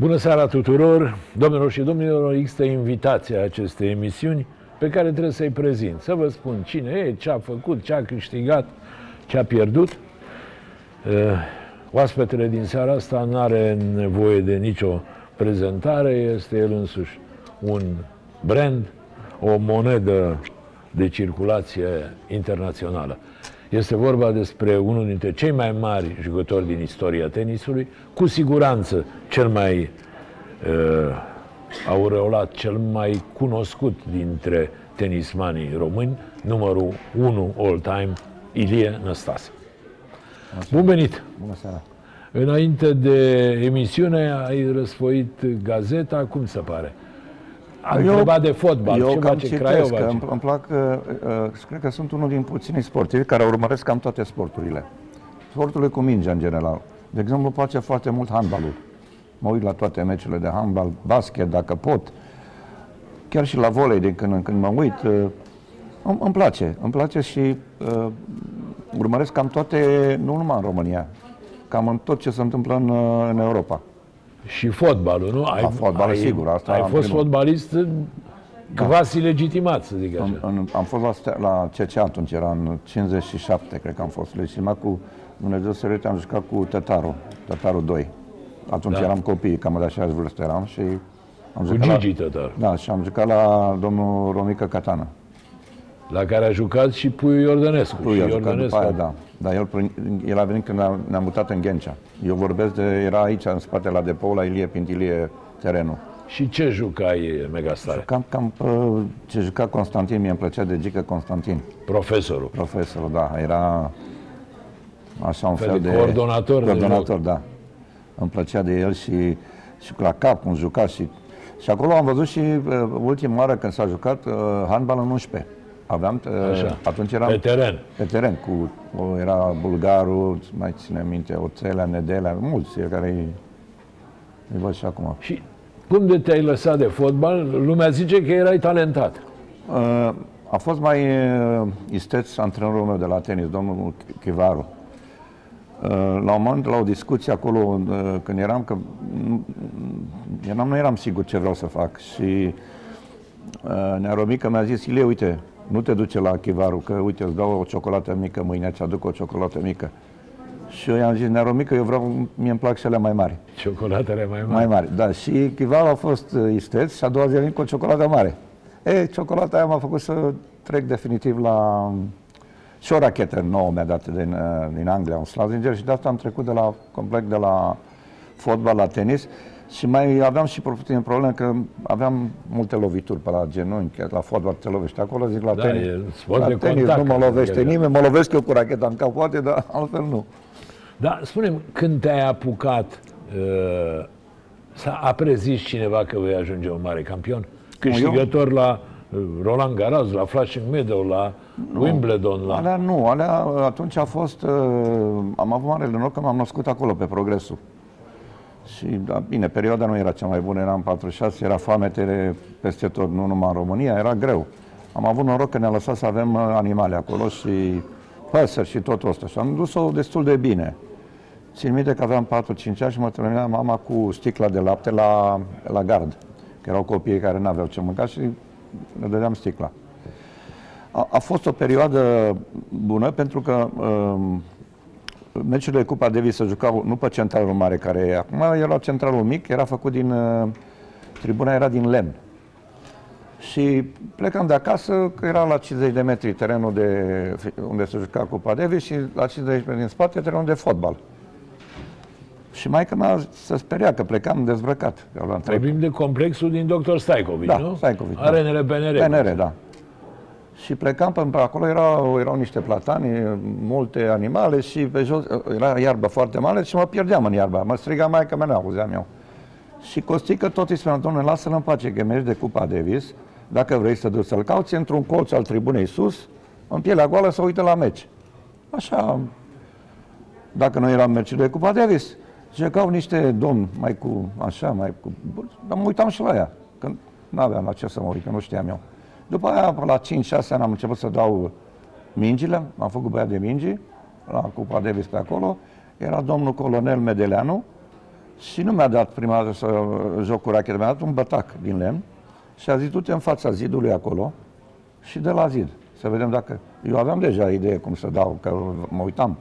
Bună seara tuturor! Domnilor și domnilor, există invitația acestei emisiuni pe care trebuie să-i prezint. Să vă spun cine e, ce a făcut, ce a câștigat, ce a pierdut. Uh, oaspetele din seara asta nu are nevoie de nicio prezentare, este el însuși un brand, o monedă de circulație internațională. Este vorba despre unul dintre cei mai mari jucători din istoria tenisului, cu siguranță cel mai uh, aureolat, cel mai cunoscut dintre tenismanii români, numărul 1 all-time, Ilie Năstase. Bun venit! Bună seara! Înainte de emisiune ai răsfoit gazeta, cum se pare? Am eu, întrebat de fotbal, eu ce cam face citesc, Craiova? că ce- îmi, îmi plac, uh, uh, cred că sunt unul din puținii sportivi care urmăresc cam toate sporturile. Sporturile cu mingea în general. De exemplu, îmi place foarte mult handbalul. Mă uit la toate meciurile de handbal, basket, dacă pot. Chiar și la volei, din când în când mă uit. uh, Îmi, îmi place, îmi place și uh, urmăresc cam toate, nu numai în România, cam în tot ce se întâmplă în, uh, în Europa. Și fotbalul, nu? Ai, A, fotbalul, ai, sigur, asta ai în fost primul- fotbalist quasi legitimat, să zic așa. În, în, am fost la, Ste- la CC atunci, era în 57, cred că am fost legitimat cu Dumnezeu să ierte, am jucat cu Tătaru, Tătaru 2. Atunci Da. da. eram copii, cam de aceeași vârstă eram și am Cu jucat Gigi Tătar, la, da, și am jucat la domnul Romică Catana. la care a jucat și Puiu Iordănescu. Tu și i-a jucat Iordănescu. după aia, da. Dar el, prin- el a venit când ne-am, ne-am mutat în Ghencea. Eu vorbesc de, era aici, în spate, la depou, la Ilie Pintilie, terenul. Și ce jucai, Megastare? Cam, cam uh, ce juca Constantin, mie îmi plăcea de Gică Constantin. Profesorul. Profesorul, da, era așa un Fel fel, de de... coordonator de Coordonator, da. Îmi plăcea de el și, și la cap, cum juca și... Și acolo am văzut și uh, ultima oară când s-a jucat uh, handbal în 11. Aveam, uh, Așa. atunci eram Pe teren. pe teren, cu, o, era bulgarul, mai ține minte, Oțelea, Nedelea, mulți care îi, îi văd și acum. Și cum de te-ai lăsat de fotbal? Lumea zice că erai talentat. Uh, a fost mai uh, isteț antrenorul meu de la tenis, domnul Chivaru. Uh, la un moment, la o discuție acolo, uh, când eram, că nu, eram, nu eram sigur ce vreau să fac și uh, Nearomică mi-a zis, Ilie, uite, nu te duce la Chivaru, că uite, îți dau o ciocolată mică mâine, ți aduc o ciocolată mică. Și eu i-am zis, Nearomică, eu vreau, mie îmi plac și alea mai mari. Ciocolatele mai mari. Mai mari, da. Și Chivaru a fost uh, isteț și a doua zi a venit cu o ciocolată mare. E, ciocolata aia m-a făcut să trec definitiv la... Și o rachetă nouă mi-a dat din, uh, din Anglia, un Slazenger, și de asta am trecut de la, complet de la fotbal la tenis. Și mai aveam și puțin probleme că aveam multe lovituri pe la genunchi, că la fotbal te lovești acolo, zic la Da, tenis. e sport la de tenis contact, nu mă adică, lovește da. nimeni, mă lovesc eu cu racheta în cap, poate, dar altfel nu. Dar spune când te-ai apucat uh, să a prezis cineva că vei ajunge un mare campion? Câștigător la uh, Roland Garros, la Flushing Meadow, la Wimbledon, la... Alea nu, alea atunci a fost, uh, am avut marele noroc că m-am născut acolo, pe Progresul. Și, da, bine, perioada nu era cea mai bună, eram 46, era foametele peste tot, nu numai în România, era greu. Am avut noroc că ne-a lăsat să avem uh, animale acolo și păsări și totul ăsta. Și am dus-o destul de bine. Țin minte că aveam 4-5 ani și mă trimitea mama cu sticla de lapte la, la gard. Că erau copii care nu aveau ce mânca și le dădeam sticla. A, a fost o perioadă bună pentru că um, meciurile de Cupa Davis se jucau nu pe centralul mare care e acum, era centralul mic, era făcut din, uh, tribuna era din lemn. Și plecam de acasă, că era la 50 de metri terenul de, unde se juca Cupa Davis și la 50 de metri din spate terenul de fotbal. Și maica mea se speria că plecam dezbrăcat. Eu aveam trei Vorbim de complexul din Dr. Stajkovic, Da, nu? Stajkovic, da. Arenele BNR. PNR, da. Și plecam pe, pe acolo, erau, erau niște platani, multe animale și pe jos era iarbă foarte mare și mă pierdeam în iarbă. Mă striga mai că mea, auzeam eu. Și Costică tot îi spunea, domnule, lasă-l în pace, că mergi de Cupa Davis, dacă vrei să duci să-l cauți, într-un colț al tribunei sus, în pielea goală, să uită la meci. Așa, dacă nu eram meciuri de Cupa Davis, jucau niște domni mai cu, așa, mai cu, dar mă uitam și la ea, că nu aveam la ce să mă uit, că nu știam eu. După aia, pe la 5-6 ani, am început să dau mingile, am făcut băiat de mingi, la Cupa Davis pe acolo, era domnul colonel Medeleanu, Și nu mi-a dat prima dată să joc cu rachetă, mi-a dat un bătac din lemn și a zis, du-te în fața zidului acolo și de la zid, să vedem dacă... Eu aveam deja idee cum să dau, că mă uitam.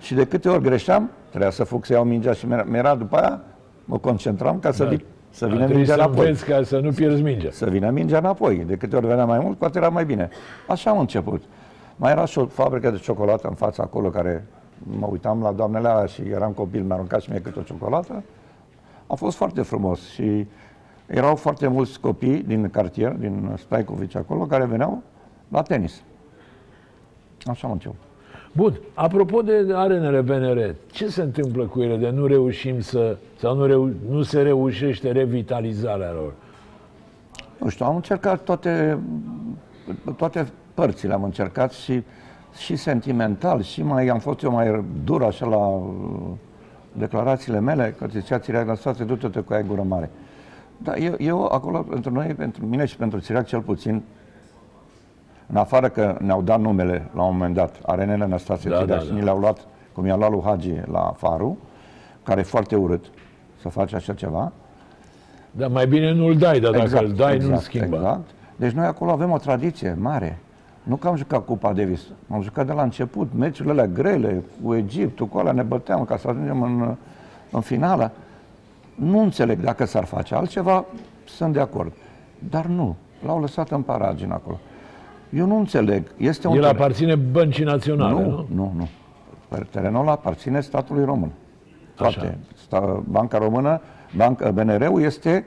Și de câte ori greșeam, trebuia să fug să iau mingea și mi-era după aia, mă concentram ca să, Da. Da. să Ar vină trebui mingea să înapoi. înveți ca să nu pierzi mingea. Să vină mingea înapoi. De câte ori venea mai mult, poate era mai bine. Așa am început. Mai era și o fabrică de ciocolată în fața acolo, care mă uitam la doamnele alea și eram copil, mi-a aruncat și mie câte o ciocolată. A fost foarte frumos și erau foarte mulți copii din cartier, din Staicovici acolo, care veneau la tenis. Așa am început. Bun, apropo de arenele BNR, ce se întâmplă cu ele de nu reușim să, sau nu, reu, nu se reușește revitalizarea lor? Nu știu, am încercat toate, toate părțile, am încercat și, și sentimental, și mai am fost eu mai dur așa la uh, declarațiile mele, că zicea Țiriac, lăsați du-te cu aia gură mare. Dar eu, eu acolo, pentru noi, pentru mine și pentru Țiriac cel puțin, în afară că ne-au dat numele la un moment dat, arenele Năstase Da, Țiriac da, și da. ni le-au luat, cum i-a luat lui Hagi la Faru, care e foarte urât să faci așa ceva, Dar mai bine nu-l dai, dar dacă îl dai, nu-l schimba. Exact. Deci noi acolo avem o tradiție mare. Nu că am jucat Cupa Davis, am jucat de la început, meciurile alea grele, cu Egiptul, cu alea ne băteam ca să ajungem în, în finală. Nu înțeleg dacă s-ar face altceva, sunt de acord. Dar nu, l-au lăsat în paragine acolo. Eu nu înțeleg. Este un El teren- aparține băncii naționale, nu? nu, nu, nu. Terenul ăla aparține statului român. Toate. Așa. Sta, Banca Română, banca, BNR-ul este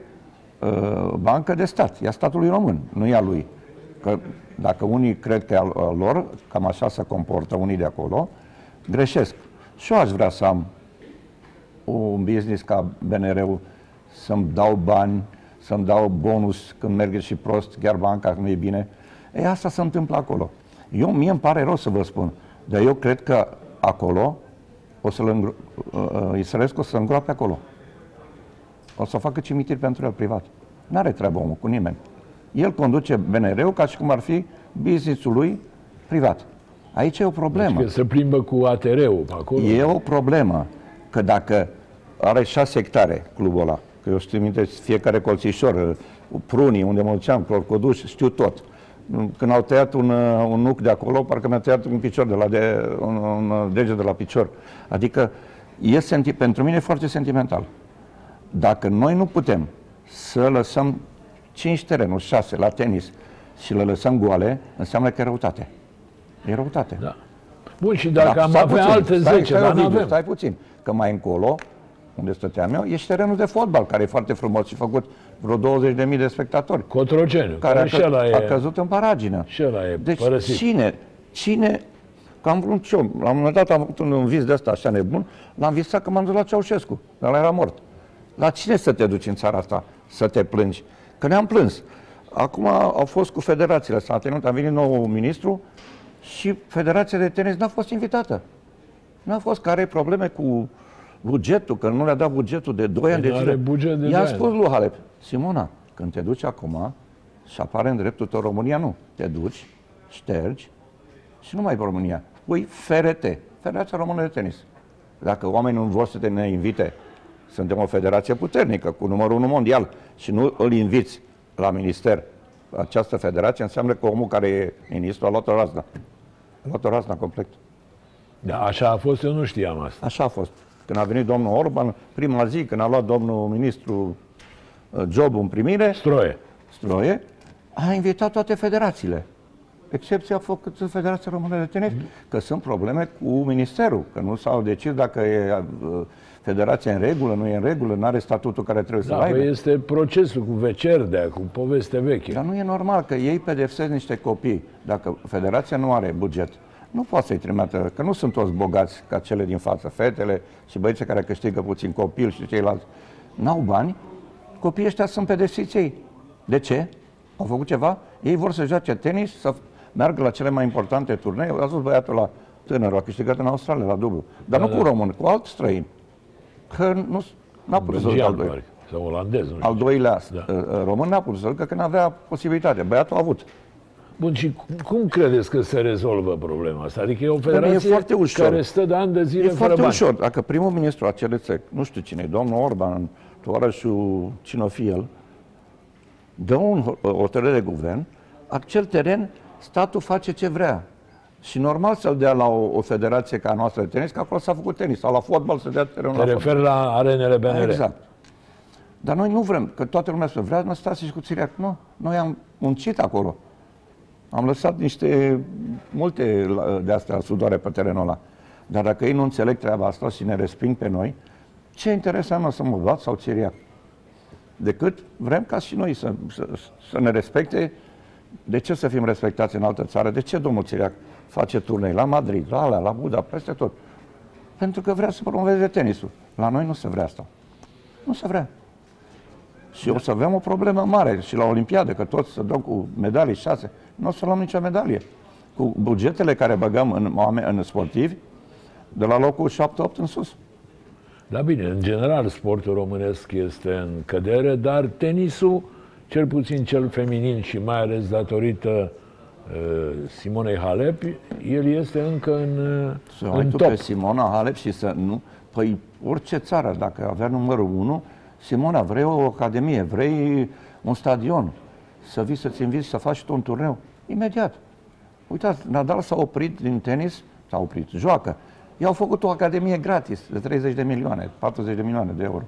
uh, bancă de stat, e a statului român, nu e a lui. Că dacă unii cred că e al, al lor, cam așa se comportă unii de acolo, greșesc. Și eu aș vrea să am un business ca BNR-ul, să-mi dau bani, să-mi dau bonus când merge și prost, chiar banca nu e bine. E, asta se întâmplă acolo. Eu, mie îmi pare rău să vă spun, dar eu cred că acolo o să-l îngro- uh, uh, Israelescu o să îngroape acolo. O să facă cimitir pentru el privat. N-are treabă omul cu nimeni. El conduce BNR-ul ca și cum ar fi business-ul lui privat. Aici e o problemă. Că se plimbă cu ATR-ul pe acolo. E o problemă că dacă are șase hectare clubul ăla, că eu știu minte fiecare colțișor, prunii, unde mă duceam, clorcoduș, știu tot. Când au tăiat un, uh, un nuc de acolo, parcă mi-a tăiat un picior de la de, un, un deget de la picior. Adică e senti, pentru mine e foarte sentimental. Dacă noi nu putem să lăsăm 5 terenuri, 6 la tenis și le lăsăm goale, înseamnă că e răutate. E răutate. Da. Bun, și dacă am stai avea puțin, alte stai, 10, stai, dar nu Ovidiu, avem. Stai puțin, că mai încolo, unde stăteam eu, e și terenul de fotbal, care e foarte frumos și făcut vreo 20.000 de spectatori, Cotroceniu, care care a, și că, ăla a e, căzut în paragină. și ăla e Deci părăsit. cine, cine, că am vrut și eu, la un moment dat am avut un, un vis de ăsta așa nebun, l-am visat că m-am dus la Ceaușescu, dar ăla era mort. La cine să te duci în țara asta să te plângi? Că ne-am plâns. Acum au fost cu federațiile, s-a tenut, a venit nou ministru și Federația de Tenis n-a fost invitată. N-a fost care are probleme cu bugetul, că nu le-a dat bugetul de 2 ani de nu are zile. buget de I-a doi ani. spus lui Halep, Simona, când te duci acum și apare în dreptul tău România, nu. Te duci, ștergi și nu mai e România. Pui FRT, Federația Română de Tenis. Dacă oamenii nu vor să te ne invite, suntem o federație puternică, cu numărul 1 mondial, și nu îl inviți la minister, această federație, înseamnă că omul care e ministru a luat o razna. A luat o razna complet. Da, așa a fost, eu nu știam asta. Așa a fost. Când a venit domnul Orban, prima zi, când a luat domnul ministru uh, Job în primire, Stroie. Stroie, a invitat toate federațiile. Excepția a făcut Federația Română de Tenis, că sunt probleme cu ministerul, că nu s-au decis dacă e uh, federația în regulă, nu e în regulă, nu are statutul care trebuie să-l Da, aibă. păi este procesul cu Vecerdea, cu poveste veche. Dar nu e normal că ei pedepsesc niște copii. Dacă federația nu are buget, nu poate să-i trimită, că nu sunt toți bogați ca cele din față. Fetele și băieții care câștigă puțin copil și ceilalți n-au bani, copiii ăștia sunt pedepsiți ei. De ce? Au făcut ceva? Ei vor să joace tenis, să meargă la cele mai importante turnee. A spus băiatul la tânărul, a câștigat în Australia, la dublu. Dar Da, nu da. cu român, cu alt străin. Că nu n-a putut să ducă al Belgian, doilea. parcă, sau olandez, nu știu. Al doilea Da. da. român n-a putut să ducă, că n-avea posibilitate. Băiatul a avut. Bun, și cum- cum credeți că se rezolvă problema asta? Adică e o federație foarte ușor. care stă de ani de zile E fără foarte bani. ușor. Dacă primul ministru a CLC, nu știu cine, e, domnul Orban, tovarășul cine o fi el, dă un ho- o hotărâre de guvern, acel teren, statul face ce vrea. Și normal să-l dea la o, o federație ca a noastră de tenis, că acolo s-a făcut tenis, sau la fotbal să dea terenul Te la fotbal. refer la arenele BNR. Exact. Dar noi nu vrem, că toată lumea spune, vrea Năstase și cu Țiriac. Nu, noi am muncit acolo. Am lăsat niște, multe la- de astea sudoare pe terenul ăla. Dar dacă ei nu înțeleg treaba asta și ne resping pe noi, ce interes am eu să mă bat sau Țiriac? Decât vrem ca și noi să, să, să ne respecte. De ce să fim respectați în altă țară? De ce domnul Țiriac face turnei la Madrid, la alea, la Buda, peste tot? Pentru că vrea să promoveze tenisul. La noi nu se vrea asta. Nu se vrea. Și o să avem o problemă mare și la Olimpiadă, că toți să dăm cu medalii șase, nu o să luăm nicio medalie. Cu bugetele care băgăm în, oameni, în sportivi, de la locul 7-8 în sus. Da, bine, în general sportul românesc este în cădere, dar tenisul, cel puțin cel feminin și mai ales datorită uh, Simonei Halep, el este încă în, uh, Să ai în tu top. pe Simona Halep și să nu... Păi orice țară, dacă avea numărul 1, Simona, vrei o academie, vrei un stadion, să vii să-ți inviți să faci tu un turneu, imediat. Uitați, Nadal s-a oprit din tenis, s-a oprit, joacă. I-au făcut o academie gratis, de 30 de milioane, 40 de milioane de euro.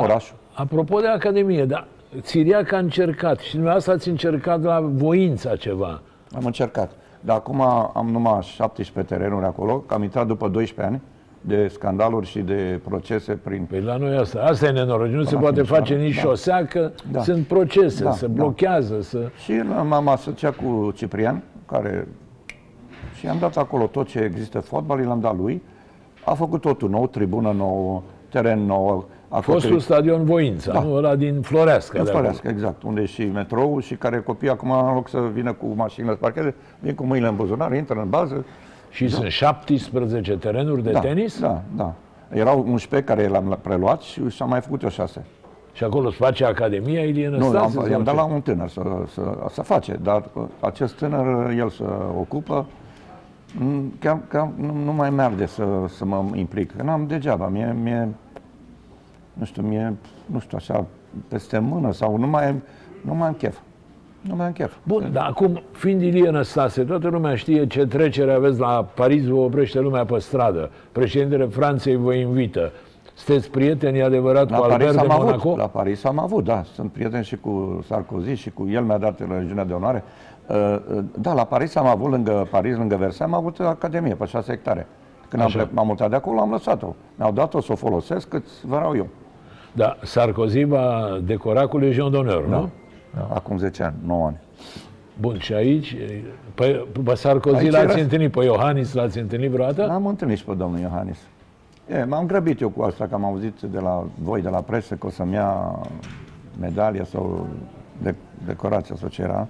Orașul. Apropo de Academie, dar Țiriac a încercat și dumneavoastră ați încercat la voința ceva. Am încercat. Dar acum am numai 17 terenuri acolo, că am intrat după 12 ani de scandaluri și de procese prin... Păi la noi asta, asta e nenorocire. Nu se la poate Timișoara, face nici da. șosea, că Da. sunt procese, Da, se da. blochează, să... Și m-am asociat cu Ciprian, care... Și am dat acolo tot ce există fotbal, l-am dat lui. A făcut totul nou, tribună nouă, teren nou, acoperit. Fostul stadion Voința, Da. nu? Ăla din Floreasca. În de acolo. Floreasca, exact, unde e și metrou și care copiii acum, în loc să vină cu mașinile să parcheze, vin cu mâinile în buzunar, intră în bază. Și sunt 17 terenuri de da, tenis Da, da. Erau 11 care l-am preluat și și-am mai făcut eu 6. și acolo se face Academia Ilie Nu, Năstase. am, sau i-am dat ce? la un tânăr să, să, să face, dar uh, acest tânăr, el se ocupă, Mm, chiar, chiar nu, nu mai merge să, să mă implic. Că N-am degeaba, mie, mie, nu știu, mie, nu știu, așa, peste mână sau nu mai, nu mai am chef. Nu mai am chef. Bun, dar acum, fiind Ilie Năstase, toată lumea știe ce trecere aveți la Paris, vă oprește lumea pe stradă. Președintele Franței vă invită. Sunteți prieteni adevărat La cu Paris Albert de am Monaco? avut, la Paris am avut, da. Sunt prieten și cu Sarkozy și cu el mi-a dat legiunea de onoare. Uh, uh, Da, la Paris am avut, lângă Paris, lângă Versailles, am avut academie pe 6 hectare. Când am, Așa. ple- m-am mutat de acolo, am lăsat-o. Mi-au dat-o să o folosesc cât vreau eu. Da, Sarkozy va decora cu Legion d'Honneur, nu? Acum 10 ani, 9 ani. Bun, și aici, pe, pe Sarkozy Aici l-ați era- întâlnit, pe Iohannis l-ați întâlnit vreodată? Am întâlnit și pe domnul Iohannis. E, m-am grăbit eu cu asta, că am auzit de la voi, de la presă, că o să-mi ia medalia sau de, decorația sau ce era.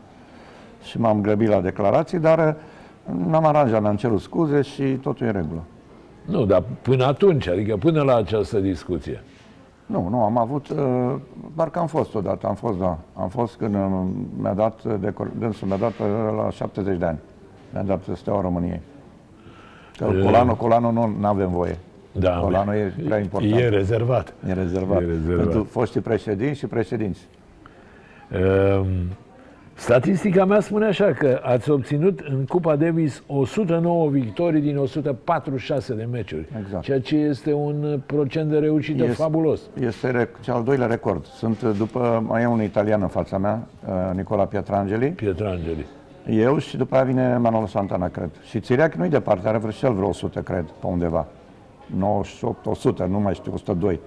Și m-am grăbit la declarații, dar uh, n-am aranjat, mi-am cerut scuze și totul e în regulă. Nu, dar până atunci, adică până la această discuție. Nu, nu, am avut, uh, parcă am fost odată, am fost, da, am fost când uh, mi-a dat, uh, decor, dânsul mi-a dat uh, la 70 de ani, mi-a dat Steaua României. Că E- colanul, colanul nu avem voie. Da, Colanul e prea important. E rezervat. E rezervat. E rezervat. Pentru foștii președinți și președinți. Um, statistica mea spune așa că ați obținut în Cupa Davis 109 victorii din 146 de meciuri, Exact. ceea ce este un procent de reușită Este- fabulos. Este rec- cel al doilea record. Sunt uh, după, mai e un italian în fața mea, uh, Nicola Pietrangeli. Pietrangeli. Eu și după aia vine Manolo Santana, cred. Și Țiriac nu-i departe, are vreo și el vreo 100, cred, pe undeva. 98, 100, nu mai știu, 102.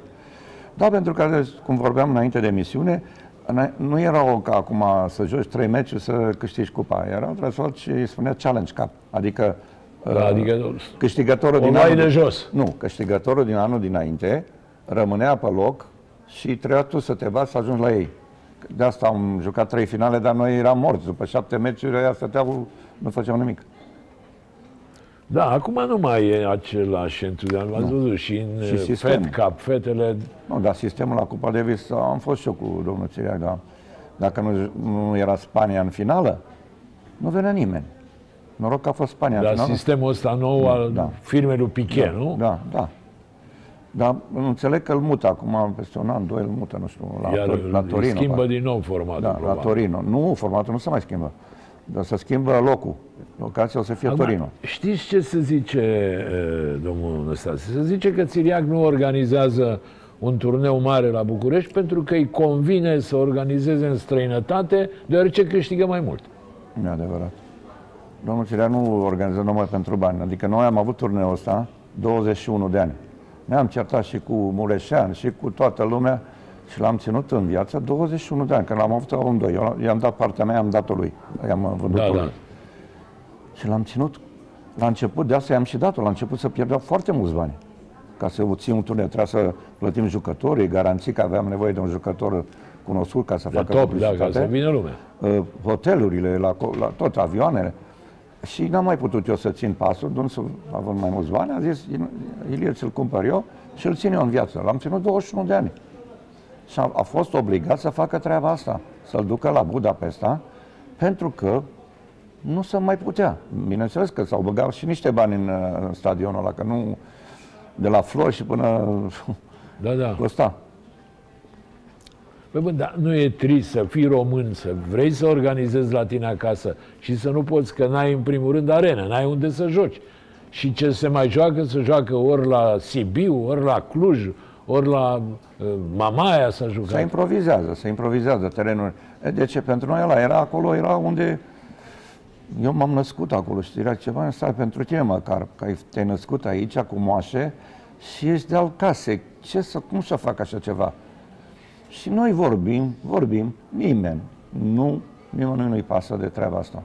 Da, pentru că, cum vorbeam înainte de emisiune, îna- nu era o ca acum să joci trei meciuri să câștigi cupa. Era un trasol și îi spunea Challenge Cup. Adică, Da, uh, adică câștigătorul o din luai anul de de- jos. Nu, câștigătorul din anul dinainte rămânea pe loc și trebuia tu să te bați să ajungi la ei. De asta am jucat trei finale, dar noi eram morți. După șapte meciuri, ăia stăteau, nu făceau nimic. Da, acum nu mai e același entuziasm. Ați văzut și în Și uh, sistemul. Fed Cup, fetele Nu, dar sistemul la Cupa Davis, am fost și eu cu domnul Țiriac, dar dacă nu, nu era Spania în finală, Nu venea nimeni. Noroc că a fost Spania. La în final. sistemul ăsta nou al da. firmei lui Piquet, nu? Da, da. Dar înțeleg că îl mută acum, peste un an, doi, îl mută, nu știu, la, Iar Tor- la îi Torino. schimbă parcă. din nou formatul. Da, la probabil. Torino. Nu, formatul nu se mai schimbă. Dar se schimbă locul. Locația o să fie Acum, Torino. Știți ce se zice, e, domnul Năstase? Se zice că Țiriac nu organizează un turneu mare la București pentru că îi convine să organizeze în străinătate, deoarece câștigă mai mult. Nu e adevărat. Domnul Cirea nu organiză numai pentru bani. Adică noi am avut turneul ăsta 21 de ani. Ne-am certat și cu Mureșean și cu toată lumea și l-am ținut în viață 21 de ani, că l-am avut amândoi. Eu i-am dat partea mea, am dat-o lui. I-am vândut Da, lui. da. Și l-am ținut, la început, de asta i-am și dat-o, la început să pierdeau foarte mulți bani. Ca să țin un turneu, trebuia să plătim jucătorii, garanții că aveam nevoie de un jucător cunoscut ca să De facă top, da, publicitate ca să vină lumea. uh, hotelurile, la, co- la tot, avioanele. Și n-am mai putut eu să țin pasul, dânsul având mai mulți bani, a zis, Ilie, ți-l cumpăr eu și îl țin eu în viață. L-am ținut 21 de ani. Și a, a fost obligat să facă treaba asta, să-l ducă la Budapesta, pentru că nu se mai putea. Bineînțeles că s-au băgat și niște bani în, uh, în stadionul ăla, că nu de la flori și până Da, da. costa. Păi bă, dar nu e trist să fii român, să vrei să organizezi la tine acasă și să nu poți, că n-ai în primul rând arenă, n-ai unde să joci. Și ce se mai joacă, se joacă ori la Sibiu, ori la Cluj, ori la uh, Mamaia să Se jucat. improvizează, se improvizează terenul. E, De ce? Pentru noi ăla era acolo, era unde... Eu m-am născut acolo și era ceva, stai pentru tine măcar, că ai- te-ai născut aici cu moașe și ești de al casei. Ce să, cum să fac așa ceva? Și noi vorbim, vorbim, nimeni, nu, nimănui nu-i pasă de treaba asta.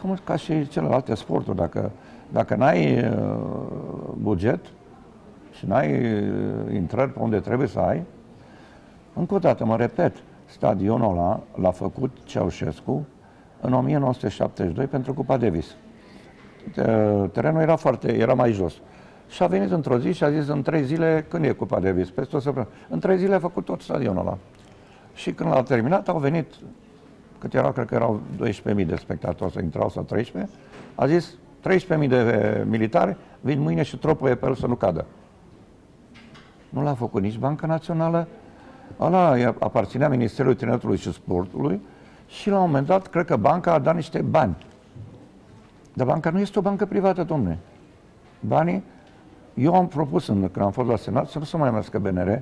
Cam ca și celelalte sporturi, dacă, dacă n-ai uh, buget și n-ai uh, intrări pe unde trebuie să ai, încă o dată, mă repet, stadionul ăla l-a făcut Ceaușescu în 1972 pentru Cupa Davis. Te- Terenul era foarte, era mai jos. Și a venit într-o zi și a zis în trei zile, când e Cupa Davis? Peste o săptămână. În trei zile a făcut tot stadionul ăla. Și când l-a terminat, au venit, cât erau, cred că erau 12.000 de spectatori, să intrau sau 13, a zis 13.000 de militari vin mâine și tropăie pe el să nu cadă. Nu l-a făcut nici Banca Națională, ăla i- aparținea Ministerului Tineretului și Sportului și la un moment dat, cred că banca a dat niște bani. Dar banca nu este o bancă privată, domnule. Banii, eu am propus în, când am fost la Senat să nu se mai numească BNR,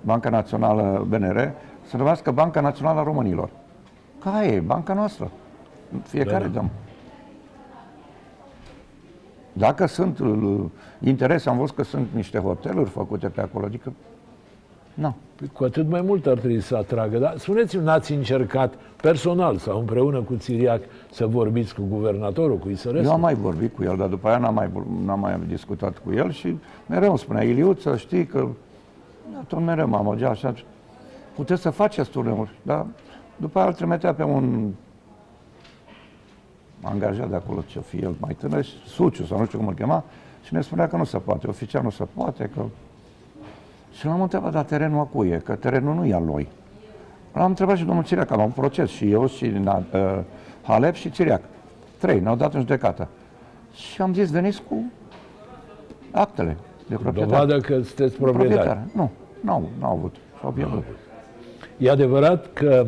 Banca Națională BNR, să numească Banca Națională a Românilor. Ca e, banca noastră. Fiecare Da. dăm. Dacă sunt uh, interese, am văzut că sunt niște hoteluri făcute pe acolo, adică, nu. Păi Cu atât mai mult ar trebui să atragă. Dar spuneți-mi, n-ați încercat personal sau împreună cu Țiriac să vorbiți cu guvernatorul, cu Isărescu? Eu am mai vorbit cu el, dar după aia n-am mai, vor- n-am mai discutat cu el și mereu îmi spunea, Iliuță, știi că da, tot mereu m-am măgea așa, puteți să faceți turneuri, dar după aia îl trimitea pe un angajat de acolo, ce fi el mai tânăr, Suciu sau nu știu cum îl chema, și ne spunea că nu se poate, oficial nu se poate, că... Și l-am întrebat, dar terenul a cui e? Că terenul nu e al lui. L-am întrebat și domnul Țiriac, am un proces și eu și na, uh, Halep și Țiriac. Trei, ne-au dat în judecată. Și am zis, veniți cu actele de proprietate. Dovadă că sunteți proprietari. Nu, n-au, n-au avut. S-au pierdut. E adevărat că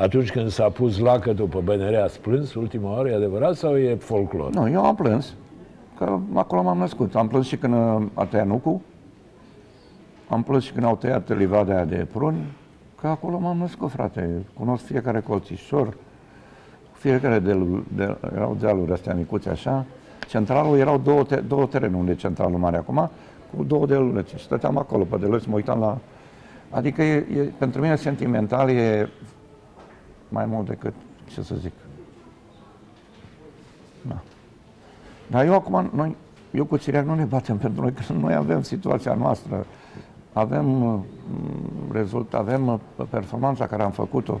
atunci când s-a pus lacătul pe BNR a plâns ultima oară, e adevărat sau e folclor? Nu, eu am plâns, că acolo m-am născut. Am plâns și când uh, a tăiat nucul, am plâns și când au tăiat livada aia de pruni, că acolo m-am născut, frate. Cunosc fiecare colțișor, fiecare de, de, erau dealuri astea micuțe așa. Centralul erau două, te, două terenuri unde e centralul mare acum, cu două delulețe. Și stăteam acolo pe delulețe, mă uitam la... Adică e, e, pentru mine sentimental e mai mult decât, ce să zic, Dar eu acum, noi, eu cu Țiriac nu ne batem pentru noi, că noi avem situația noastră, avem uh, rezult, avem uh, performanța care am făcut-o,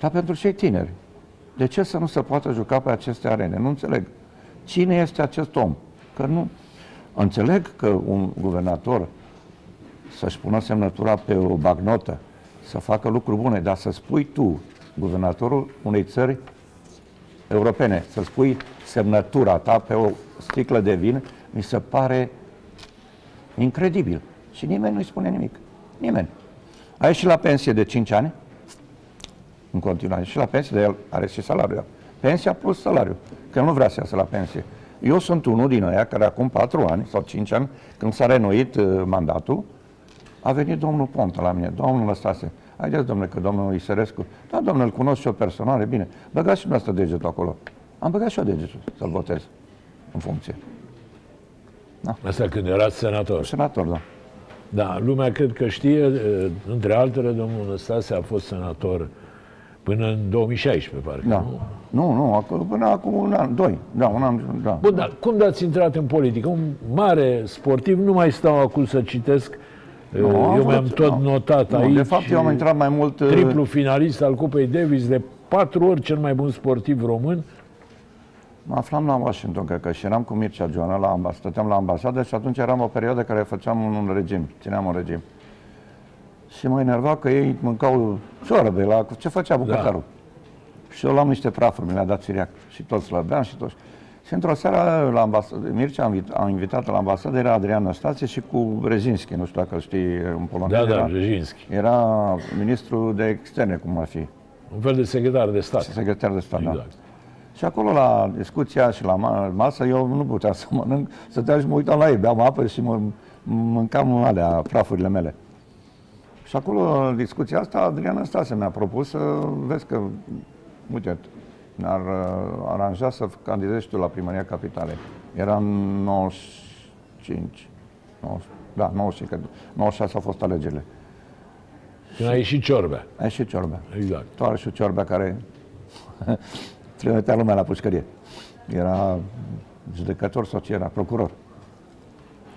dar pentru cei tineri. De ce să nu se poată juca pe aceste arene? Nu înțeleg. Cine este acest om? Că nu... Înțeleg că un guvernator să-și pună semnătura pe o bagnotă, să facă lucruri bune, dar să spui tu, guvernatorul unei țări europene, să spui semnătura ta pe o sticlă de vin, mi se pare incredibil. Și nimeni nu-i spune nimic. Nimeni. A ieșit la pensie de 5 ani, în continuare, și la pensie, de el are și salariul. Pensia plus salariu, că nu vrea să iasă la pensie. Eu sunt unul din ăia care acum 4 ani sau 5 ani, când s-a renoit uh, mandatul, a venit domnul Ponta la mine, domnul Lăstase, haideți domnule că domnul Isărescu, da domnule, îl cunosc și eu personal, e bine, băgați și dumneavoastră degetul acolo. Am băgat și eu degetul să-l votez în funcție. Asta când erați senator. Senator, da. Da, lumea cred că știe, eh, între altele, domnul Năstase a fost senator până în 2016, parcă. Da. nu? Nu, nu, acolo, până acum un an, doi. Da, un an, da. Bun, dar cum ați intrat în politică? Un mare sportiv, nu mai stau acum să citesc, eh, Nu, am eu mi-am vrut- tot nu. notat Nu, aici. de fapt, eu am intrat mai mult, eh, Triplu finalist al Cupei Davis, de patru ori cel mai bun sportiv român. Mă aflam la Washington, cred că, și eram cu Mircea Joana, la ambas- stăteam la ambasadă și atunci eram o perioadă care făceam un, un regim, țineam un regim. Și mă enerva că ei mâncau ciorbe la ce făcea bucătarul. Și eu luam niște prafuri, mi le-a dat Siriac și toți slăbeam și toți. Și într-o seară la ambasadă, Mircea a invit- a invitat la ambasadă, era Adrian Năstație și cu Rezinski, nu știu dacă îl știi, un polonez. Da, da, era, Brzezinski. era ministru de externe, cum ar fi, Un fel de secretar de stat. secretar de stat, da. Exact. Și acolo la discuția și la ma- masă eu nu puteam să mănânc, stăteam și mă uitam la ei, beam apă și mă, mâncam alea, prafurile mele. Și acolo, în discuția asta, Adriana Stase mi-a propus să vezi că, uite, ne-ar uh, aranja să candidezi și tu la primăria capitalei. Era în 95, 90, da, 95, că 96 au fost alegerile. Când a ieșit Ciorbea. Ai și Ciorbea. Exact. Tovarășul Ciorbea care trimitea lumea la pușcărie. Era judecător sau ce era, procuror.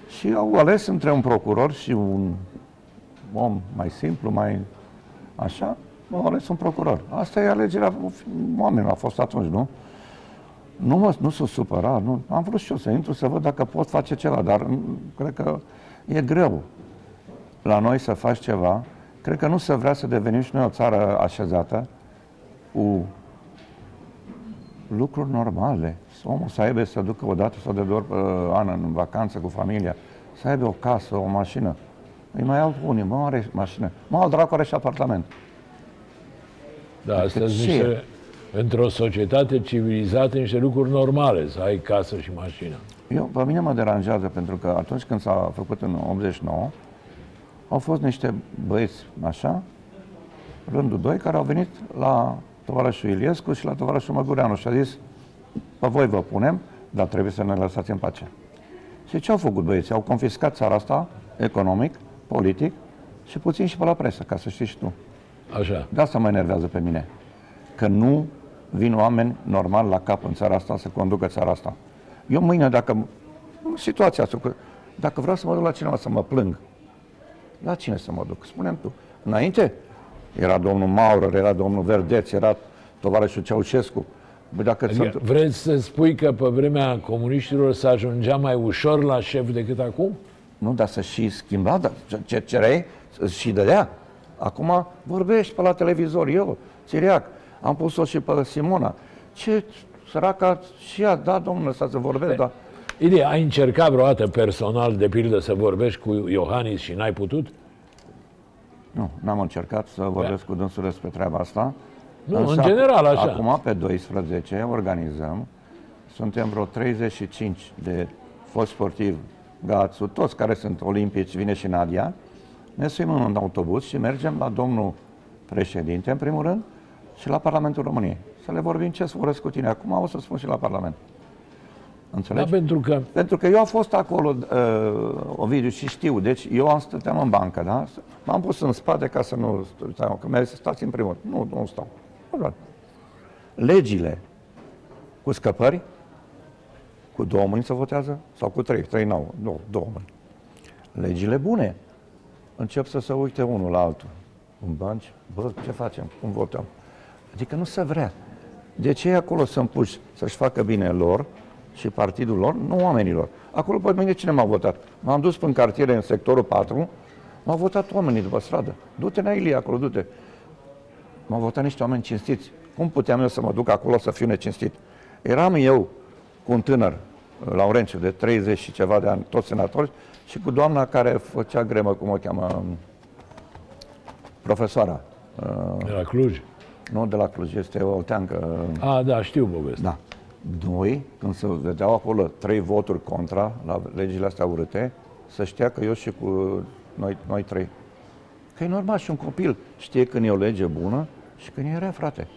Și au ales între un procuror și un om mai simplu, mai așa, au ales un procuror. Asta e alegerea oamenilor, a fost atunci, nu? Nu, mă, nu sunt supărat, nu. Am vrut și eu să intru să văd dacă pot face ceva, dar mm, cred că e greu la noi să faci ceva. Cred că nu se vrea să devenim și noi o țară așezată cu lucruri normale. Să omul să aibă să ducă o dată sau de două ori pe an în vacanță cu familia, să aibă o casă, o mașină. Îi mai au unii, mă, are mașină. Mă, al dracu are și apartament. Da, astea sunt ce? niște, într-o societate civilizată, niște lucruri normale, să ai casă și mașină. Eu, pe mine mă deranjează pentru că atunci când s-a făcut în 89, au fost niște băieți așa, rândul doi, care au venit la tovarășul Iliescu și la tovarășul Măgureanu și a zis, pe voi vă punem, dar trebuie să ne lăsați în pace. Și ce au făcut băieții? Au confiscat țara asta, economic, politic și puțin și pe la presă, ca să știi și tu. Așa. De asta mă enervează pe mine. Că nu vin oameni normal la cap în țara asta să conducă țara asta. Eu mâine, dacă, în situația asta, că dacă vreau să mă duc la cineva să mă plâng, la cine să mă duc? Spunem tu. Înainte era domnul Maurer, era domnul Verdeț, era tovarășul Ceaușescu. Bă, dacă Adică sunt... vreți să spui că pe vremea comuniștilor se ajungea mai ușor la șef decât acum? Nu, dar să și schimba, dar ce- ce cereai să și dădea. Acum vorbești pe la televizor, eu, Țiriac, am pus-o și pe Simona. Ce săraca și ea, da, domnule, să să vorbesc, da. Ideea, ai încercat vreodată personal, de pildă, să vorbești cu Iohannis și n-ai putut? Nu, n-am încercat să vorbesc cu dânsul despre treaba asta. Nu, în general, așa. Acum, pe 12, organizăm, suntem vreo 35 de foști sportivi, Gațu, toți care sunt olimpici, vine și Nadia, ne suim în un autobuz și mergem la domnul președinte, în primul rând, și la Parlamentul României. Să le vorbim ce să vorbesc cu tine. Acum o să spun și la Parlament. Da, Înțelegi? pentru că Pentru că eu am fost acolo, uh, Ovidiu, și știu. Deci eu am stăteam în bancă, da? M-am pus în spate ca să nu stau, că mi-a zis, stați în primul rând. Nu, nu stau. Nu vreau. Legile cu scăpări, cu două mâini se votează? Sau cu trei? Trei n-au. Două, două mâini. Legile bune. Încep să se uite unul la altul. În banci, bă, ce facem? Cum votăm? Adică nu se vrea. De ce e acolo să împuși să-și facă bine lor și partidul lor, nu oamenilor? Acolo pe mine cine m-a votat? M-am dus în cartiere, în sectorul 4, m-au votat oamenii după stradă. Du-te la Ilie acolo, du-te. M-au votat niște oameni cinstiți. Cum puteam eu să mă duc acolo să fiu necinstit? Eram eu cu un tânăr, Laurențiu, de 30 și ceva de ani, toți senatori, și cu doamna care făcea gremă, cum o cheamă, profesoara. Uh, De la Cluj. nu de la Cluj, este o teancă. A, da, știu povestea. Da. Noi, când se vedeau acolo trei voturi contra la legile astea urâte, să știa că eu și cu noi, noi trei. Că e normal și un copil știe când e o lege bună și când e rea, frate.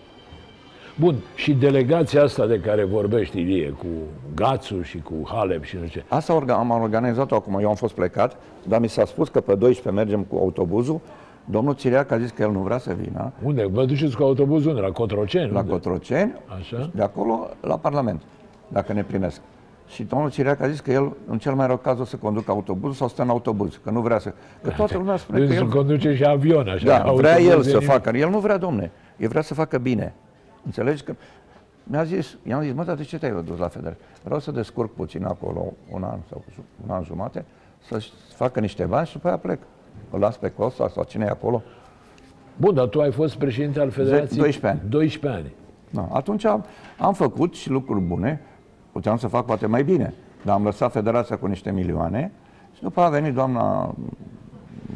Bun, și delegația asta de care vorbești, Ilie, cu Gațu și cu Halep și nu știu ce. Asta orga- am organizat-o acum, eu am fost plecat, dar mi s-a spus că pe 12 mergem cu autobuzul. Domnul Țiriac a zis că el nu vrea să vină Unde? Vă duceți cu autobuzul unde? La Cotroceni? la Unde? Cotroceni, Așa? de acolo la Parlament, dacă ne primesc. Și domnul Țiriac a zis că el, în cel mai rău caz, o să conducă autobuzul sau stă în autobuz, că nu vrea să... Că toată lumea spune că Deci el... conduce și avion, așa. Da, vrea el autobuz de să nimic. facă. El nu vrea, domne. El vrea să facă bine. Înțelegi că... Mi-a zis, i-am zis, mă, dar de ce te-ai dus la federație? Vreau să descurc puțin acolo un an sau un an jumate, să facă niște bani și după aia plec. Îl las pe Costa sau cine e acolo. Bun, dar tu ai fost președinte al Federației 12 ani. 12 ani. Da. Atunci am, am făcut și lucruri bune. Puteam să fac poate mai bine. Dar am lăsat federația cu niște milioane și după a venit doamna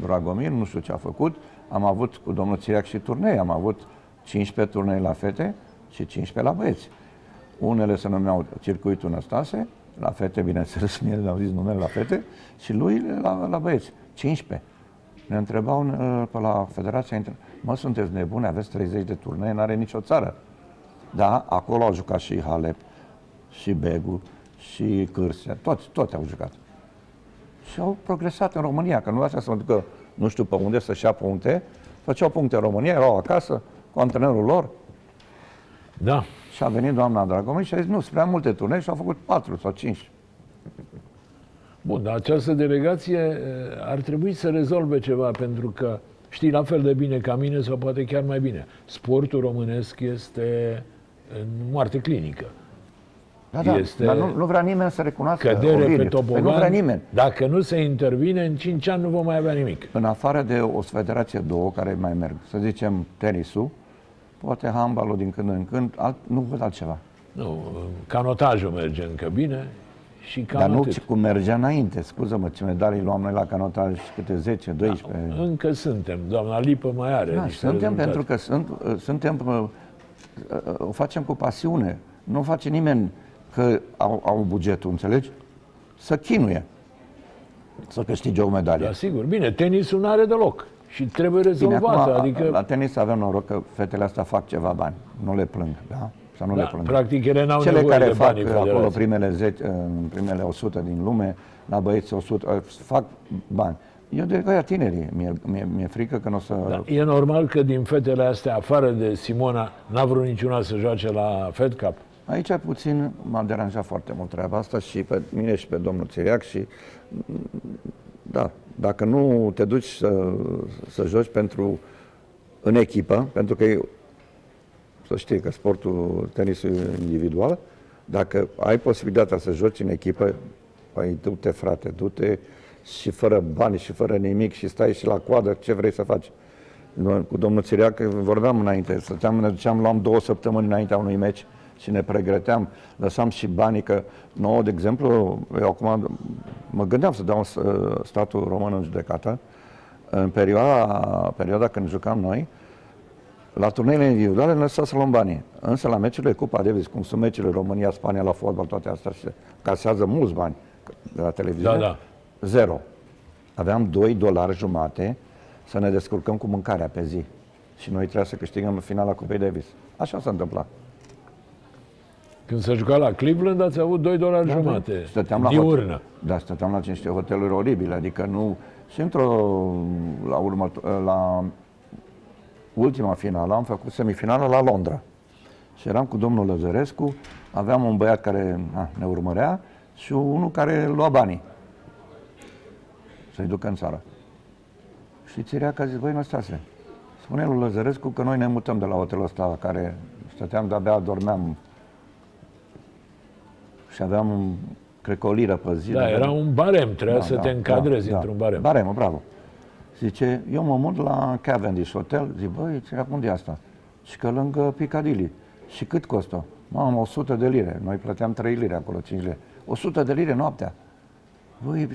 Dragomir, nu știu ce a făcut. Am avut cu domnul Țiriac și turnee. Am avut 15 turnee la fete și 15 la băieți. Unele se numeau Circuitul Năstase, la fete, bineînțeles, mie le-au zis numele la fete, și lui la, la băieți, 15. Ne întrebau uh, pe la Federația Inter... Mă, sunteți nebuni, aveți 30 de turnee, n-are nicio țară. Da, acolo au jucat și Halep, și Begu, și Cârsea, toți, toți au jucat. Și au progresat în România, că nu asta să mă ducă nu știu pe unde să-și ia puncte, făceau puncte în România, erau acasă cu antrenorul lor Da. și a venit doamna Dragomir și a zis, nu, sunt prea multe turnee și au făcut patru sau cinci. Bun, dar această delegație eh, ar trebui să rezolve ceva, pentru că știi la fel de bine ca mine sau poate chiar mai bine. Sportul românesc este în moarte clinică. Da, da, Este dar nu, nu vrea nimeni să recunoască Cădere Ovidiu. pe Păi topogan. Nu vrea nimeni. Dacă nu se intervine, în 5 ani nu vom mai avea nimic. În afară de o federație, două care mai merg, să zicem tenisul, poate handbalul din când în când, alt, nu văd altceva. Nu, canotajul merge încă bine și cam Dar nu atât. cum mergea înainte. Scuză-mă, ce medalii luam noi la canotaj, câte 10, 12. Încă suntem. Doamna Lipă mai are Da, niște suntem rezultate. pentru că sunt, uh, suntem, uh, uh, o facem cu pasiune. Nu face nimeni că au, au bugetul, înțelegi? Să chinuie. Să câștige o medalie. Da, sigur. Bine, tenisul nu are deloc. Și trebuie Bine, rezolvată. acum, adică, la tenis avem noroc că fetele astea fac ceva bani. Nu le plâng, da? Să nu le da, plâng. practic, ele n-au Cele nevoie care de fac banii acolo federației. primele, 10, în primele 100 din lume, la băieți 100, uh, fac bani. Eu de aia tinerii, mi-e, mi-e, mi-e frică că nu o să... Da, e normal că din fetele astea, afară de Simona, n-a vrut niciuna să joace la Fed Cup. Aici puțin m-a deranjat foarte mult treaba asta și pe mine și pe domnul Țiriac și da, dacă nu te duci să, să joci pentru în echipă, pentru că e, să știi că sportul tenisul e individual, dacă ai posibilitatea să joci în echipă, păi du-te frate, du-te și fără bani și fără nimic și stai și la coadă, ce vrei să faci? Noi, cu domnul Țiriac vorbeam înainte, stăteam, ne duceam, luam două săptămâni înaintea unui meci și ne pregăteam, lăsam și banii, că nouă, de exemplu, eu acum mă gândeam să dau uh, statul român în judecată, în perioada, perioada când jucam noi, la turneile individuale ne lăsa să luăm banii. Însă la meciurile Cupa Davis, cum sunt meciurile România, Spania, la fotbal, toate astea, se casează mulți bani de la televiziune, Da, da. zero. Aveam 2 dolari jumate să ne descurcăm cu mâncarea pe zi. Și noi trebuia să câștigăm finala Cupei Davis. Așa s-a întâmplat. Când s-a jucat la Cleveland, ați avut 2 dolari Da, jumate. Stăteam la diurnă. Hotel, da, stăteam la niște hoteluri oribile, adică nu... Și într-o, la, urmă, la ultima finală, am făcut semifinală la Londra. Și eram cu domnul Lăzărescu, aveam un băiat care a, ne urmărea și unul care lua banii să-i ducă în țară. Și Țiriac a zis, băi, Năstase, spune lui Lăzărescu că noi ne mutăm de la hotelul ăsta la care stăteam, de-abia dormeam și aveam, cred că o liră pe zi. Da, aveam- era un barem, trebuia să te încadrezi da, într-un barem. Barem, bravo. Zice, eu mă mut la Cavendish Hotel, zic, băi, ce unde e asta? Și că lângă Piccadilly. Și cât costă? Mamă, 100 de lire. Noi plăteam 3 lire acolo, 5 lire. 100 de lire noaptea. Băi,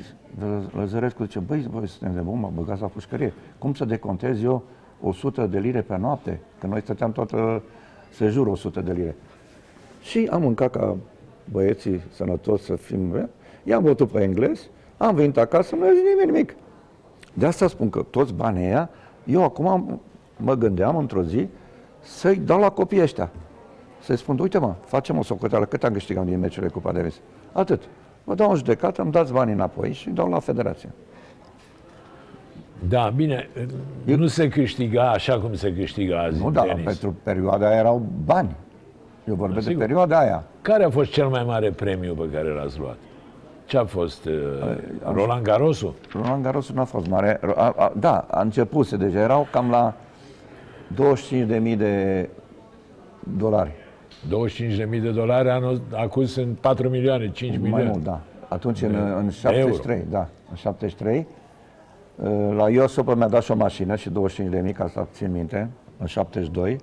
Lăzărescu zice, băi, băi, suntem de bun, mă băgați la pușcărie. Cum să decontez eu 100 de lire pe noapte? Că noi stăteam toată sejur 100 de lire. Și am mâncat ca băieții sănătoși să fim... I-am bătut pe englez, am venit acasă, nu a zis nimeni nimic. De asta spun că toți banii ăia, eu acum mă gândeam într-o zi să-i dau la copiii ăștia. Să-i spun, uite mă, facem o socoteală, cât am câștigat din meciurile Cupa Davis? Atât. Vă dau un judecat, îmi dați banii înapoi și îi dau la federație. Da, bine, nu se câștiga așa cum se câștigă azi Nu, în dar tenis. pentru perioada aia erau bani. Eu vorbesc de Sigur. perioada aia. Care a fost cel mai mare premiu pe care l-ați luat? Ce a fost? uh, Roland Garrosu? Roland Garros nu a fost mare. A, a, da, a începuse deja. Erau cam la 25.000 de dolari. 25.000 de dolari, anul, acum sunt 4 milioane, 5 Mai milioane. mult, da. Atunci, în, în 73, da, în 73, uh, la US Open mi-a dat și o mașină și 25.000, ca să țin minte, în 72.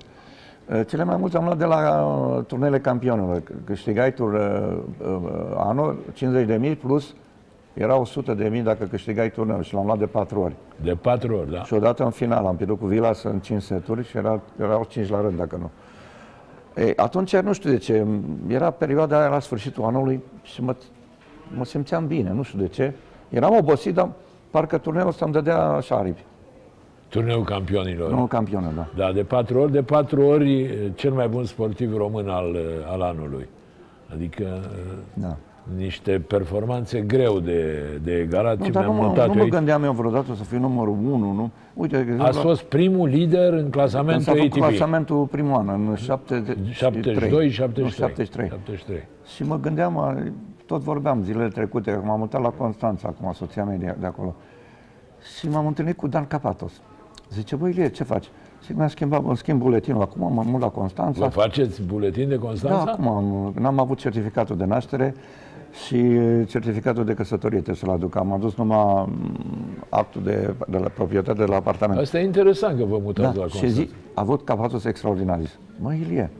Uh, Cele mai multe am luat de la uh, turnele campionilor. C- Câștigai tur uh, uh, anul, 50.000 plus era 100.000 dacă câștigai turneul și l-am luat de patru ori. De 4 ori, da. Și odată în final am pierdut cu Vilas în 5 seturi și era, erau 5 la rând, dacă nu. Ei, atunci, nu știu de ce, era perioada aia la sfârșitul anului și mă, mă simțeam bine, nu știu de ce. Eram obosit, dar parcă turneul ăsta îmi dădea așa aripi. Turneul campionilor. Nu campionă, da. Da, de patru ori, de patru ori eh, cel mai bun sportiv român al, eh, al anului. Adică eh, da. niște performanțe greu de, de egalat Nu, și dar nu, mi-am mă, notat nu eu mă aici. gândeam eu vreodată să fiu numărul 1, nu? Uite, de exemplu, Ați fost primul lider în când clasamentul s-a făcut ATP. clasamentul primul an, în 73. 72, 73. Nu, 73. 73. Și mă gândeam, a, tot vorbeam zilele trecute, că m-am mutat la Constanța, acum soția mea de, de acolo. Și m-am întâlnit cu Dan Capatos. Zice, băi, Ilie, ce faci? Zic, mi-am schimbat, îmi schimb buletinul, acum m-am mult la Constanța. Vă faceți buletin de Da, Constanța? acum am, n-am avut certificatul de naștere și certificatul de căsătorie trebuie să-l aduc. Am adus numai m, actul de, de la proprietate de la apartament. Asta e interesant că vă mutați la Da, și Constanța. zi, a avut Capatos extraordinar. Zis, mă, Ilie,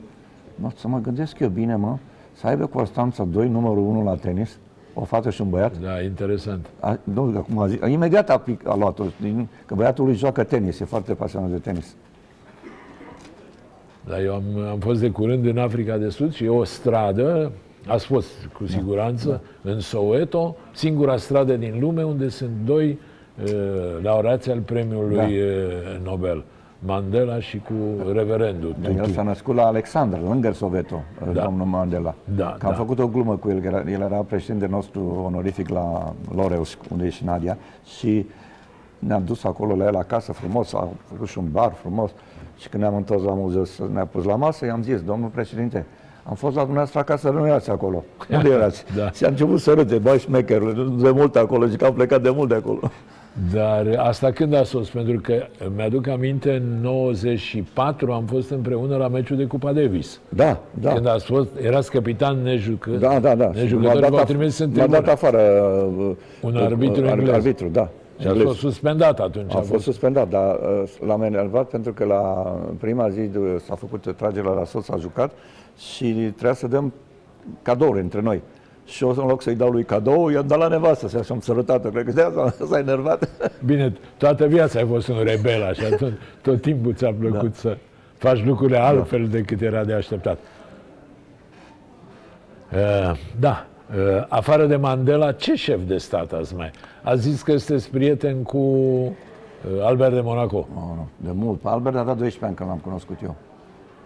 mă, să mă gândesc eu bine, mă, să aibă Constanța 2, numărul 1 la tenis, o fată și un băiat, Da, interesant. a, nu, acum a zis, imediat a, pic, a luat-o, din, că băiatul lui joacă tenis, e foarte pasionat de tenis. Dar eu am, am fost de curând în Africa de Sud și e o stradă, ați fost cu siguranță, în Soweto, singura stradă din lume unde sunt doi uh, laureați al premiului Da. uh, Nobel. Mandela și cu reverendul Dar el Tutu. s-a născut la Alexandra, lângă Soveto, Da. domnul Mandela. Da, că am da. făcut o glumă cu el, că era, el era președinte nostru onorific la Loreus, unde e și Nadia, și ne-am dus acolo la el acasă frumos, a făcut și un bar frumos, și când ne-am întors la muzeu, să ne-a pus la masă, i-am zis, domnul președinte, am fost la dumneavoastră acasă, nu erați acolo. Unde erați? Da. Și a început să râde, băi șmecherule, de mult acolo, și că am plecat de mult de acolo. Dar asta când a fost? Pentru că mi-aduc aminte, în 94 am fost împreună la meciul de Cupa Davis. Da, da. Când ați fost, erați capitan nejucă, Da, da, da. Și m-a nejucători dat, v-au af- trimis în m-a dat tribună. afară uh, Un uh, arbitru uh, englez. arbitru, da. Și a englez. fost suspendat atunci. A fost suspendat, dar uh, l-am enervat pentru că la prima zi de- s-a făcut tragerea la sol, s-a jucat și trebuia să dăm cadouri între noi. Și eu, în loc să-i dau lui cadou, i-am dat la nevastă, și așa am sărutat-o. Cred că de asta s-a enervat. Bine, toată viața ai fost un rebel, așa, tot, tot timpul ți-a plăcut da. să faci lucrurile altfel decât era de așteptat. Uh, da, uh, afară de Mandela, ce șef de stat ați mai? Ați zis că sunteți prieten cu uh, Albert de Monaco. Nu, nu, de mult. Albert avea 12 ani când l-am cunoscut eu.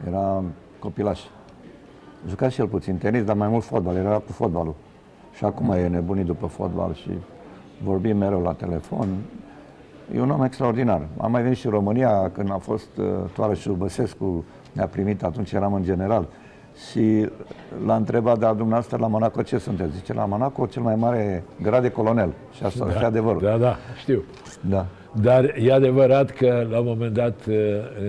Era copilaș. Juca și el puțin tenis, dar mai mult fotbal. Era cu fotbalul. Și acum e nebunit după fotbal și vorbim mereu la telefon. E un om extraordinar. Am mai venit și în România când a fost uh, toarășul Băsescu, ne-a primit, atunci eram în general. Și l-a întrebat, dar dumneavoastră la Monaco ce sunteți? Zice, la Monaco cel mai mare grad de colonel. Și asta da. este adevărul. Da, da, știu. da. Dar e adevărat că la un moment dat, uh,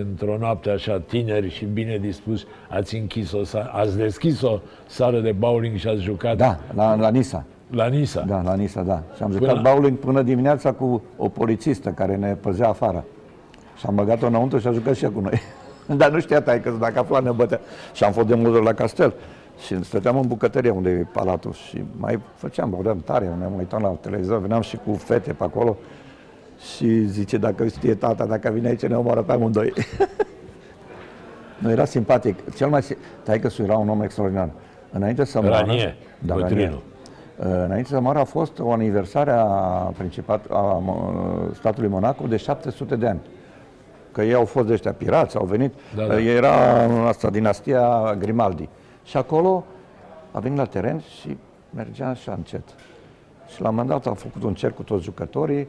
într-o noapte așa tineri și bine dispuși, ați închis o sa- ați deschis o sală de bowling și ați jucat Da, la, la Nisa. la Nisa. Da, la Nisa, da. Și am Până- jucat bowling până dimineața cu o polițistă care ne păzea afară. Și am băgat-o înăuntru și a jucat și ea cu noi. Dar nu știa taică dacă afla ne bătea. Și am fost de multe ori la castel. Și stăteam în bucătărie unde e palatul și mai făceam, băudeam tare, ne uitam la televizor, veneam și cu fete pe acolo și zice, dacă știe tata, dacă vine aici, ne omoară pe amândoi. nu, era simpatic. Cel mai... si- Taică era un om extraordinar. Înainte să moară... Ranier, da, bătrânul. Ranier. Uh, Înainte să moară a fost o aniversare a, principat, a uh, statului Monaco de 700 de ani. Că ei au fost de ăștia pirați, au venit. Da, da. Uh, Era asta, dinastia Grimaldi. Și acolo a venit la teren și mergea așa încet. Și la un moment dat a făcut un cerc cu toți jucătorii,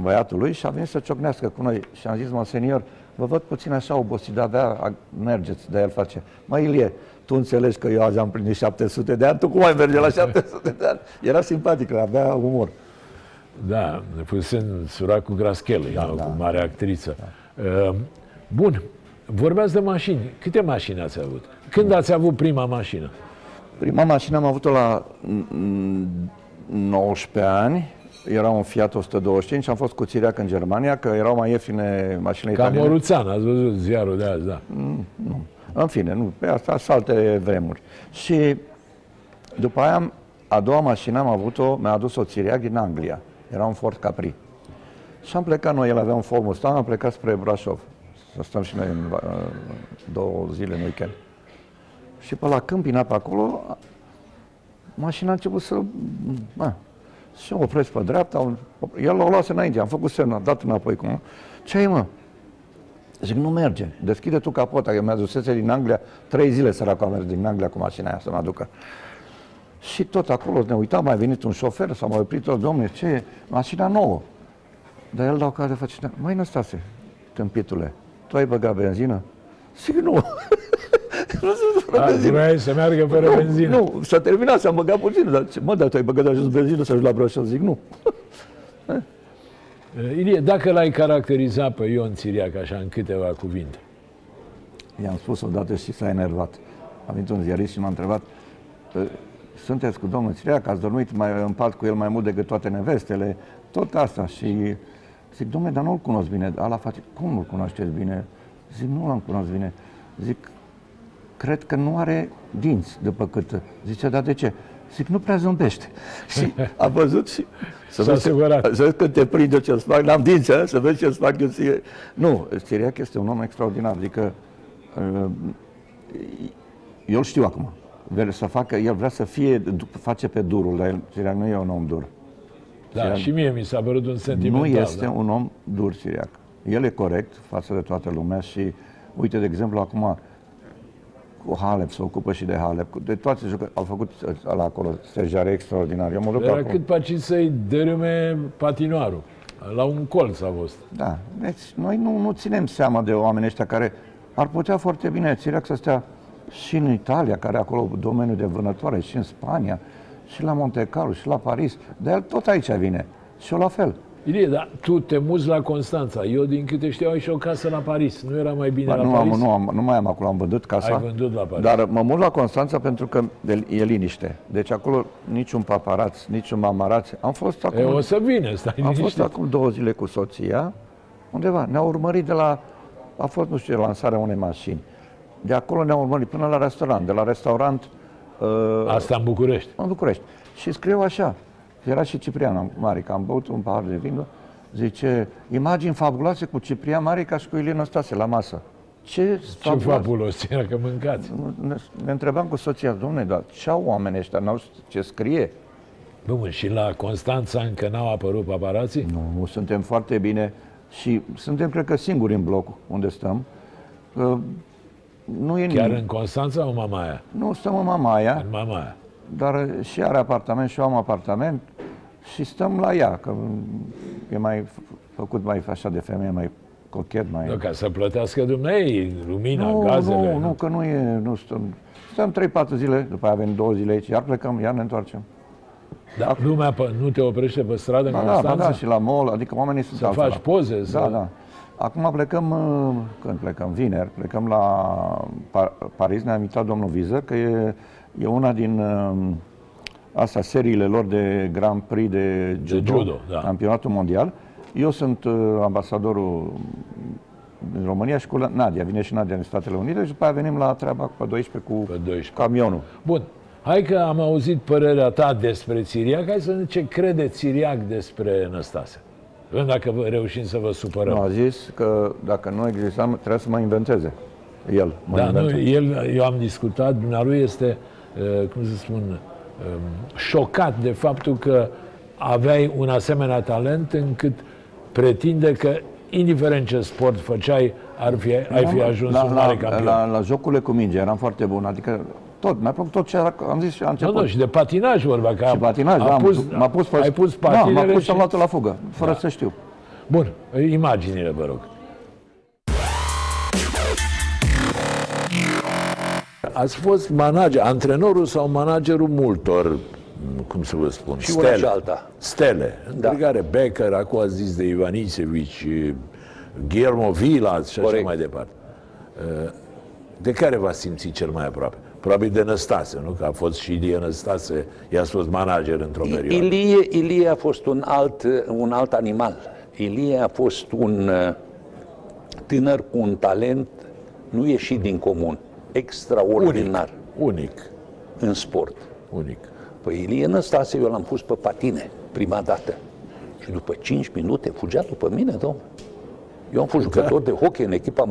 băiatul lui, și a venit să ciocnească cu noi. Și am zis, mă, senior, vă văd puțin așa obosit, dar avea, mergeți, de el face. Mă, Ilie, tu înțelegi că eu azi am plinit 700 de ani, tu cum ai merge la 700 de ani? Era simpatic, avea umor. Da, fusese însurat cu Graschelli, da, da. cu mare actriță. Uh, Bun, vorbeați de mașini. Câte mașini ați avut? Când ați avut prima mașină? Prima mașină am avut-o la mm, 19 ani, era un Fiat 125 și am fost cu Țiriac în Germania, că erau mai ieftine mașinile Ca italiene. Moruțan, ați văzut ziarul de azi, da. În fine, nu, pe asta sunt alte vremuri. Și după aia, am- a doua mașină am avut-o, mi-a adus-o Țiriac din Anglia. Era un Ford Capri. Și am plecat noi, el avea un Ford Mustang, am plecat spre Brașov. Să stăm și noi în, uh, două zile în weekend. Și pe la Câmpina, pe acolo, mașina a început să... Bă, și o opresc pe dreapta, el l-a luat înainte, am făcut semn, a dat înapoi cu Ce ai, mă? Zic, nu merge. Deschide tu capota, că mi-a dusese din Anglia, trei zile săracul a mers din Anglia cu mașina aia să mă aducă. Și tot acolo ne uitam, mai venit un șofer, s-a mai oprit tot, domnule, ce e? Mașina nouă. Dar el dau care face, măi, Năstase, tâmpitule, tu ai băgat benzină? Zic, nu. nu sunt fără A, benzină. vreai să meargă fără Nu, benzină. Nu, s-a terminat, s-a băgat puțin, dar ce, mă, dar tu ai băgat ajuns benzină să ajungi la Brașov? Zic, nu. Uh, Ilie, dacă l-ai caracteriza pe Ion Țiriac așa în câteva cuvinte, I-am spus odată și s-a enervat. A venit un ziarist și m-a întrebat, "Ă, sunteți cu domnul Țiriac, ați dormit mai, în pat cu el mai mult decât toate nevestele, tot asta. Și zic, domnule, dar nu-l cunosc bine. Ala face, cum nu-l cunoașteți bine? Zic, nu l-am cunosc bine. Zic, cred că nu are dinți, după cât... Zice, dar de ce? Zic, nu prea zâmbește. Și a văzut și... Să S-a vezi, asigurat. să vezi când te prinde ce-ți fac, n-am dinți, a? să vezi ce-ți fac eu ție. Nu, Țiriac este un om extraordinar, adică uh, eu îl știu acum. Vrea să facă, el vrea să fie, face pe durul, dar el, Țiriac nu e un om dur. da, Țiriac- și mie mi s-a părut un sentimental. nu este da? un om dur, Siriac. El e corect față de toată lumea și, uite, de exemplu, acum cu Halep, se ocupă și de Halep, cu- de toate jucă, au făcut la acolo stejare extraordinar. Eu mă duc Era acolo. cât paci să-i dărâme patinoarul. La un colț a fost. Da, deci noi nu, nu ținem seama de oamenii ăștia care ar putea foarte bine Țiriac să stea și în Italia, care are acolo domeniul de vânătoare, și în Spania, și la Monte Carlo, și la Paris, dar el tot aici vine. Și eu la fel. Ilie, dar tu te muți la Constanța. Eu, din câte știu, ai și o casă la Paris. Nu era mai bine Ba, la nu, Paris? am, nu, am, nu mai am acolo, am vândut casa. Ai vândut la Paris. Dar mă mut la Constanța pentru că de- e liniște. Deci acolo niciun paparaț, niciun mamaraț. Am fost E, acum, o să vină, stai am fost liniștit. acum două zile cu soția, undeva. Ne-au urmărit de la, a fost, nu știu, lansarea unei mașini. De acolo ne-au urmărit până la restaurant. De la restaurant uh, Asta în București. în București. Și scriu așa, era și Ciprian Marica, am băut un pahar de vin, zice, imagini fabuloase cu Ciprian Marica și cu Ilie Năstase la masă. Ce, Ce fabulos era că mâncați. ne, ne întrebam cu soția, domne, dar ce au oamenii ăștia, n-au ce scrie? Bun, și la Constanța încă n-au apărut paparații? Nu, suntem foarte bine și suntem, cred că, singuri în bloc unde stăm. Uh, Nu e Chiar nimeni. în Constanța sau Mamaia? Nu, stăm în Mamaia, În Mamaia. Dar și are apartament și eu am apartament și stăm la ea, că e mai f- făcut mai așa de femeie, mai cochet, mai... Nu, ca să plătească dumnei lumina, nu, gazele. nu, nu, că nu e, nu stăm. Stăm 3-4 zile, după aia avem două zile aici, iar plecăm, iar ne întoarcem. Da, lumea pe, nu te oprește pe stradă în Da, da, ba Constanța? da, și la mall, adică oamenii sunt Să altfel. faci poze, Da, să... da. Acum plecăm, uh, când plecăm? Vineri, plecăm la Pa- Paris, ne-a invitat domnul Viză, că e, e una din uh, asta, seriile lor de Grand Prix de judo, judo, da. campionatul mondial. Eu sunt uh, ambasadorul din România și cu Nadia. Vine și Nadia din Statele Unite și după aia venim la treaba pe 12 cu Pe 12. camionul. Bun. Hai că am auzit părerea ta despre Țiriac. Hai să vedem ce crede Țiriac despre Năstase. Vedem dacă vă reușim să vă supărăm. Nu, a zis că dacă nu existam, trebuie să mă inventeze. El mă Da, nu, inventeze. el, eu am discutat, dumnealui este, uh, cum să spun, um, șocat de faptul că aveai un asemenea talent încât pretinde că, indiferent ce sport făceai, ar fi, ai fi ajuns la, un mare la, campion. la, la jocurile cu minge eram foarte bun, adică tot, mi-a plăcut tot ce era, am zis și la nu, început. nu, și de patinaj vorba, că și a, patinaj, a da, pus, m-a pus pe, ai pus da, patinele m-a pus și am și... luat la fugă, fără să știu. Bun, imaginile, vă rog. Ați fost manager, antrenorul sau managerul multor, cum să vă spun, Și una și alta. Stele, Da. între care Becker, acum a zis de Ivan Isevici, Guillermo Vilas și așa Corect. mai departe. De care v-ați simțit cel mai aproape? Probabil de Năstase, nu? Că a fost și Ilie Năstase, i-a fost manager într-o perioadă. Ilie, Ilie a fost un alt, un alt animal. Ilie a fost un uh, tânăr cu un talent nu ieșit din comun, extraordinar Unic, în sport. unic. Păi Ilie Năstase, eu l-am pus pe patine prima dată. Și după 5 minute fugea după mine, domnule. Eu am fost jucător de hockey în echipa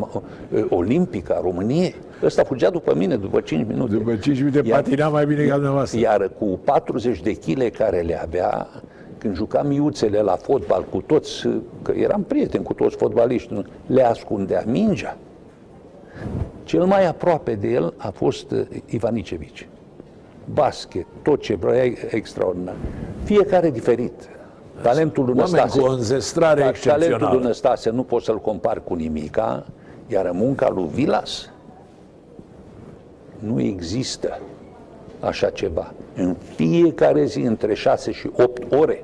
uh, olimpică a României. Ăsta fugea după mine după 5 minute. După 5 minute Iar- patina mai bine ca dumneavoastră. Iar cu 40 de kg care le avea, când jucam miuțele la fotbal cu toți, că eram prieten cu toți fotbaliști, nu? le ascundea mingea. Cel mai aproape de el a fost uh, Ivan Icevici. Basket, tot ce vrea extraordinar. Fiecare diferit. Talentul lui Oameni Năstase, cu o înzestrare dar excepțională. talentul lui Năstase nu poți să-l compari cu nimica, iar munca lui Vilas nu există așa ceva. În fiecare zi, între 6 și 8 ore,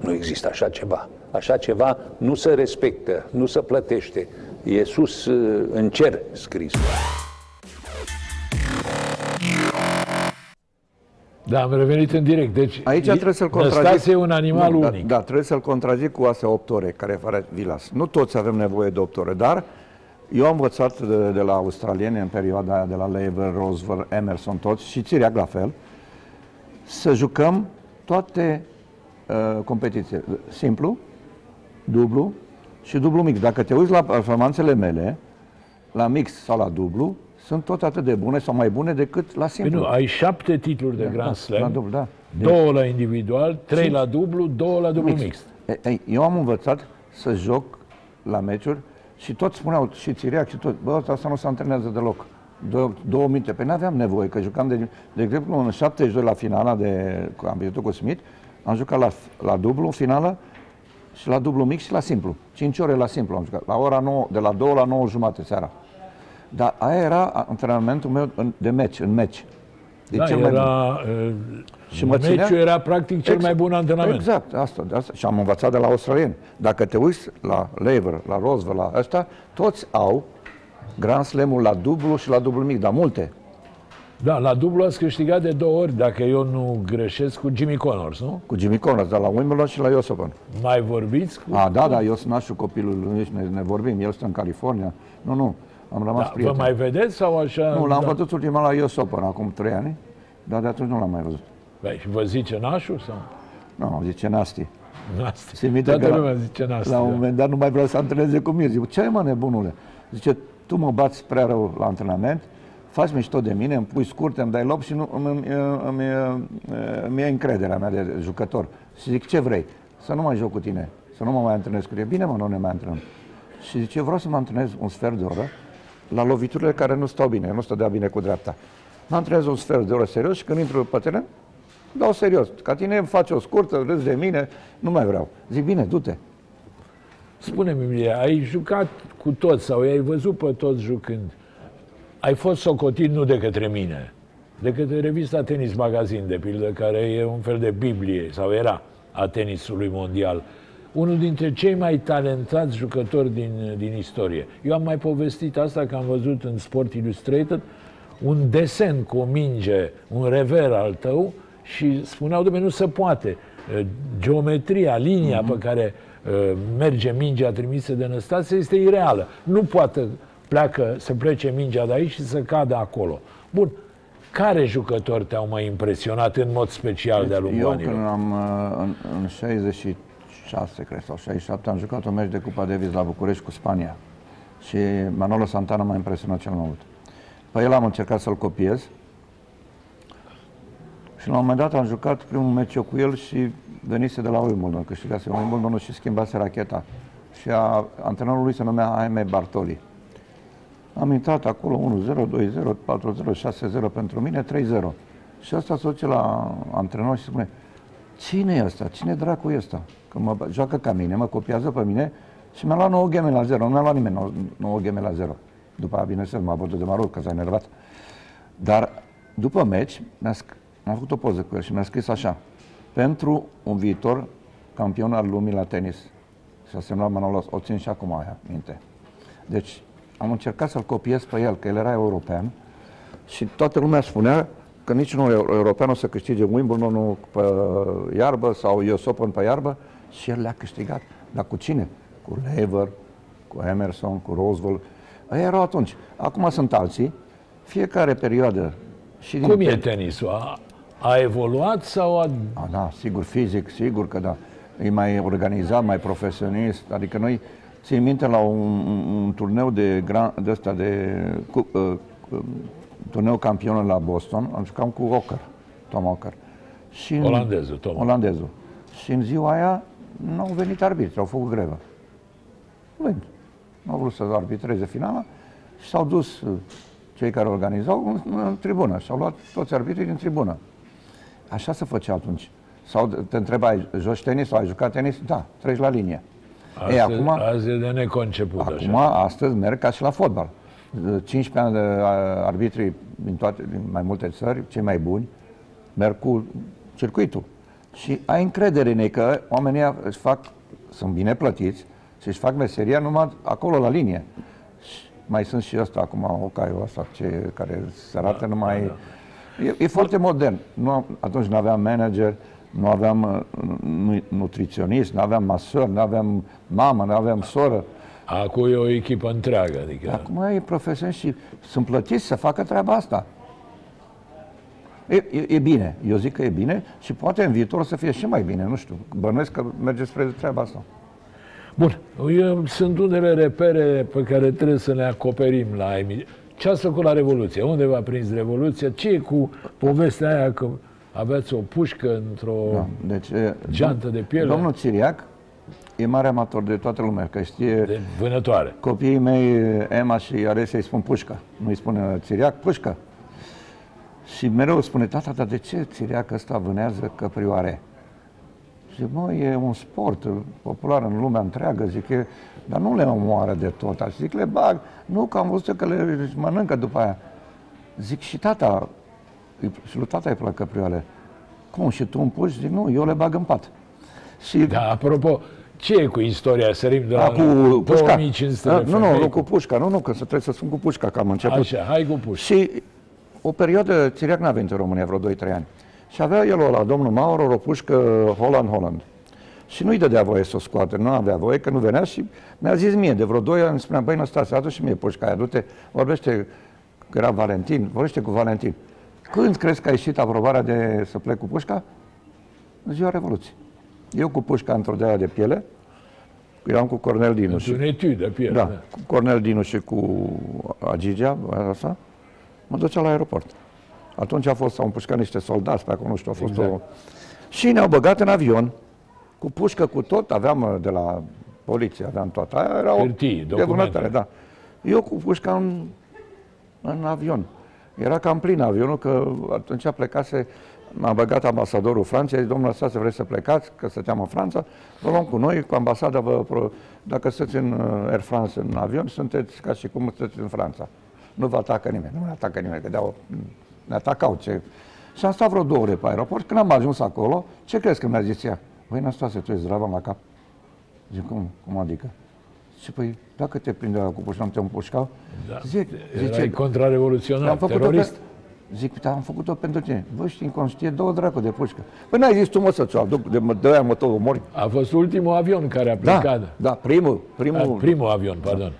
nu există așa ceva. Așa ceva nu se respectă, nu se plătește. E sus uh, în cer scris. Da, am revenit în direct. Deci, Aici trebuie să-l contrazic. Năstase e un animal Nu, unic. Da, da, trebuie să-l contrazic cu astea 8 ore care face Vilas. Nu toți avem nevoie de 8 ore, dar eu am învățat de, de la australieni în perioada aia, de la Lever, Roosevelt, Emerson, toți și Țiriac la fel, să jucăm toate uh, competițiile. Simplu, dublu și dublu mix. Dacă te uiți la performanțele mele, la mix sau la dublu, sunt tot atât de bune sau mai bune decât la Păi simplu. nu, ai șapte titluri de Grand da, Slam, la dublu, da. două la individual, trei la dublu, două la dublu mix. E, ei, eu am învățat să joc la meciuri și toți spuneau, și Țiriac și tot, bă, asta nu se antrenează deloc. Două, două minute. Păi n-aveam nevoie, că jucam, de, de exemplu, în 72 la finala de, cu- am pierdut cu Smith, am jucat la, la dublu în finală și la dublu mix și la simplu. 5 ore la simplu am jucat. La ora 9, de la 2 la 9 jumate seara. Dar aia era antrenamentul meu în- de meci, în meci. De Da, cel mai bun. era, uh, Și mă ținea- meciul era practic cel mai bun antrenament. Exact, asta, de asta. Și am învățat de la australieni. Dacă te uiți la Lever, la Roosevelt, la ăsta, toți au Grand Slam-ul la dublu și la dublu mic, dar multe. Da, la dublu ați câștigat de două ori, dacă eu nu greșesc, cu Jimmy Connors, nu? Cu Jimmy Connors, dar la Wimbledon și la US Open. Mai vorbiți cu... A, da, da, eu sunt nașul copilul, nici ne, ne vorbim, el stă în California. Nu, nu, am rămas Da, vă prieten. mai vedeți sau așa? Nu, l-am da. văzut ultima la US Open, acum trei ani, dar de atunci nu l-am mai văzut. Păi, și vă zice nașul sau? Nu, zice Nasti. Nasty. Țin minte Toată că la- lumea zice Nasty. La un da. moment dat nu mai vreau să antreneze cu mine. Zic, ce mă nebunule? Zice, tu mă bați prea rău la antrenament, faci mișto de mine, îmi pui scurte, îmi dai loc și nu, îmi, îmi, îmi, îmi e încrederea mea de jucător. Și zic, ce vrei? Să nu mai joc cu tine, să nu mă mai antrenez cu tine. Bine, mă, nu ne mai antrenăm. Și zice, eu vreau să mă antrenez un sfert de oră la loviturile care nu stau bine, nu stădea bine cu dreapta. Mă antrenez un sfert de oră serios și când intru pe teren, dau serios. Ca tine îmi faci o scurtă, râzi de mine, nu mai vreau. Zic, bine, du-te. Spune-mi, Emilie, ai jucat cu toți sau i-ai văzut pe toți jucând? Ai fost socotit nu de către mine, de către revista Tenis Magazine, de pildă, care e un fel de Biblie, sau era, a tenisului mondial. Unul dintre cei mai talentați jucători din, din istorie. Eu am mai povestit asta că am văzut în Sport Illustrated un desen cu o minge, un rever al tău și spuneau, domnule, nu se poate. Geometria, linia pe care uh, merge mingea trimisă de Năstase este ireală. Nu poate pleacă să plece mingea de aici și să cadă acolo. Bun. Care jucători te-au mai impresionat în mod special de-a lungul Eu anilor? când am, uh, în, în 66, cred, sau 67, am jucat un meci de Cupa Davis la București cu Spania. Și Manolo Santana m-a impresionat cel mai mult. Pe el am încercat să-l copiez. Și la un moment dat am jucat primul meci eu cu el și venise de la Wimbledon, câștigase Wimbledon și schimbase racheta. Și a, antrenorul lui se numea Jaime Bartoli. Am intrat acolo 1-0, 2-0, 4-0, 6-0 pentru mine, 3-0. Și asta se duce la antrenor și spune, cine e ăsta? Cine dracu e ăsta? Că mă joacă ca mine, mă copiază pe mine și mi-a luat 9 game la 0. Nu mi-a luat nimeni 9, 9 game la 0. După aia, bineînțeles, m-a bătut de marul, că s-a enervat. Dar după meci, mi-a sc- am făcut o poză cu el și mi-a scris așa. Pentru un viitor campion al lumii la tenis. Și a semnat Manolo, o țin și acum aia, minte. Deci am încercat să-l copiez pe el, că el era european și toată lumea spunea că niciunul eu- european o să câștige Wimbledon pe iarbă sau US Open pe iarbă și el le-a câștigat. Dar cu cine? Cu Lever, cu Emerson, cu Roswell. Ei erau atunci. Acum sunt alții. Fiecare perioadă și din Cum e pe- tenisul? A, a evoluat sau a... a, da, sigur, fizic, sigur că da. E mai organizat, mai profesionist. Adică noi, țin minte la un, un, un turneu de, gran, de ăsta, de cu, uh, uh, turneu campion la Boston, am jucat cu Ocker, Tom Ocker. Și în- Olandezul, Tom. Olandezul. Și în ziua aia nu au venit arbitri, au făcut grevă. Nu venit. Nu au vrut să arbitreze finala și s-au dus uh, cei care organizau în, în tribună și au luat toți arbitrii din tribună. Așa se făcea atunci. Sau te întrebai, joci tenis sau ai jucat tenis? Da, treci la linie. Astăzi, Ei, acum, azi e de neconceput acum, așa. astăzi merg ca și la fotbal. 15 ani de a, arbitri din, toate, din mai multe țări, cei mai buni, merg cu circuitul. Și ai încredere în ei că oamenii ăia își fac, sunt bine plătiți și își fac meseria numai acolo la linie. Și mai sunt și ăsta acum, Ocaiu ăsta, ce, care se arată da, numai... Da, da. E, e foarte modern. Nu, am- atunci nu aveam manager, nu aveam uh, nu- nutriționist, nu aveam masor, nu aveam mamă, nu aveam soră. Acum e o echipă întreagă, adică... Acum e profesionist și sunt plătiți să facă treaba asta. E, e, e bine, eu zic că e bine și poate în viitor să fie și mai bine, nu știu. Bănuiesc că merge spre treaba asta. Bun, eu, sunt unele repere pe care trebuie să le acoperim la emi- Ce ați făcut la Revoluție? Unde v-a prins Revoluția? Ce e cu povestea aia că aveați o pușcă într-o... Da. Deci, e, Geantă de piele. Domnul Țiriac e mare amator de toată lumea, că știe De vânătoare. copiii mei, Emma și Aresia, îi spun pușcă. Nu îi spune Țiriac, pușcă. Și mereu spune, tata, dar de ce Țiriac ăsta vânează căprioare? Zic, mă, e un sport popular în lumea întreagă, zic, e, dar nu le omoară de tot. Și zic, le bag. Nu, că am văzut că le mănâncă după aia. Zic, și tata, îi- și lui tata îi plac căprioare. Cum, și tu îmi puși? Zic, nu, eu le bag în pat. Și Da, apropo, ce e cu istoria? Sărim de la a, cu pușca. 2500 A, de nu, nu, femei nu, cu- cu pușca. Nu, nu, că să trebuie să spun cu pușca, că am început. Așa, hai cu pușca. Și o perioadă, Țiriac n-a venit în România vreo 2-3 ani. Și avea el la domnul Mauro o pușcă Holland-Holland. Și nu-i dădea voie să o scoate, nu avea voie, că nu venea și mi-a zis mie, de vreo 2 ani, îmi spunea, băi, Năstase, adu și mie pușca aia, du-te, vorbește, că era Valentin, vorbește cu Valentin. Când crezi că a ieșit aprobarea de să plec cu pușca? În ziua Revoluției. Eu cu pușca într-o de aia de piele, eram cu Cornel Dinu și Un etude de piele. da, cu Cornel Dinu și cu Agigea, asta, mă ducea la aeroport. Atunci a fost, s-au împușcat niște soldați pe acolo, nu știu, a fost Exact. o... Și ne-au băgat în avion, cu pușcă, cu tot, aveam uh, de la poliție, aveam toată aia, era o Hârtii, de documente. vânătoare, da. Eu cu pușca în, în avion. Era cam plin avionul, că atunci plecase, m-a băgat ambasadorul Franței, zis, domnul Stase, vreți să plecați, că stăteam în Franța, vă luăm cu noi, cu ambasada, vă, pro- dacă sunteți în uh, Air France în avion, sunteți ca și cum sunteți în Franța. Nu vă atacă nimeni, nu ne atacă nimeni, că deau, ne atacau. Ce... Și am stat vreo două ore pe aeroport, când am ajuns acolo, ce crezi că mi-a zis ea? Băi, Năstase, tu ești zdravă la cap? Zic, cum, cum adică? Și păi, dacă te prinde la cu pușca, nu te împușcau? Da. Zic, Erai zice, contrarevoluționar, am făcut terorist. Oper- Zic, uite, am făcut-o pentru tine. Bă, știi, inconștient, două dracu de pușcă. Păi n-ai zis tu, mă, să ți-o aduc, de, de aia mă tot omori. A fost ultimul avion care a Da, plecat. da, primul, A, primul, primul avion, pardon.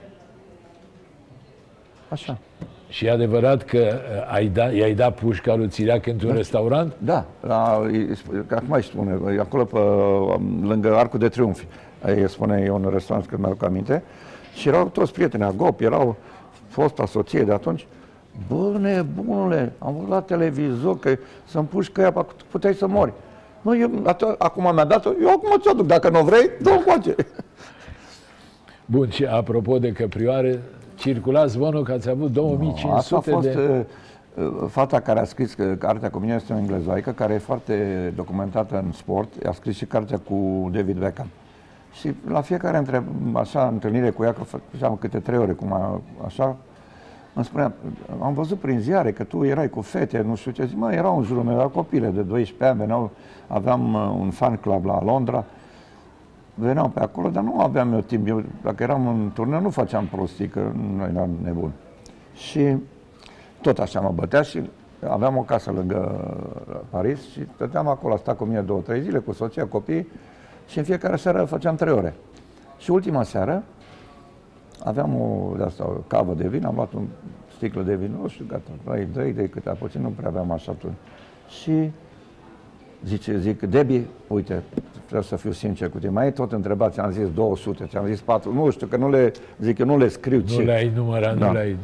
așa. Și e adevărat că uh, ai da, i-ai dat pușca lui Țiriac într-un restaurant? Da, la, îi sp- acum îi spune, e acolo pe, um, lângă Arcul de Triunf, îi spune e un restaurant, când mi-aduc aminte, și erau toți prieteni, Agop, erau fosta soție de atunci, Bă, nebunule, am văzut la televizor că să-mi puși ea, puteai să mori. Mă, eu, ato- acum mi-a dat-o, eu acum ți-o duc, dacă nu vrei, dă-o face. Bun, și apropo de căprioare, circula zvonul că ați avut Asta a 2500 fost de... uh, uh, fata care a scris că cartea cu mine este o englezoaică, care e foarte documentată în sport. A scris și cartea cu David Beckham. Și la fiecare între, așa, întâlnire cu ea, că făceam câte trei ore, cum a, așa, îmi spunea, am văzut prin ziare că tu erai cu fete, nu știu ce, zic, mă, erau în jurul meu, erau copile de 12 ani, veneau, aveam uh, un fan club la Londra, veneau pe acolo, dar nu aveam eu timp. Eu, dacă eram în turneu, nu făceam prostii, că nu eram nebun. Și tot așa mă bătea și aveam o casă lângă Paris și stăteam acolo, a stat cu mine două, trei zile, cu soția, copii și în fiecare seară făceam trei ore. Și ultima seară aveam o, de asta, o cavă de vin, am luat un sticlă de vin, nu știu, gata, dai, dai, dai câte puțin, nu prea aveam așa atunci. Și Zice, zic, Debbie, uite, vreau să fiu sincer cu tine, mai e tot întrebat, ți-am zis 200, ți-am zis 4, nu știu, că nu le, zic, eu nu le scriu Nu ce. le-ai numărat, Da. nu le-ai...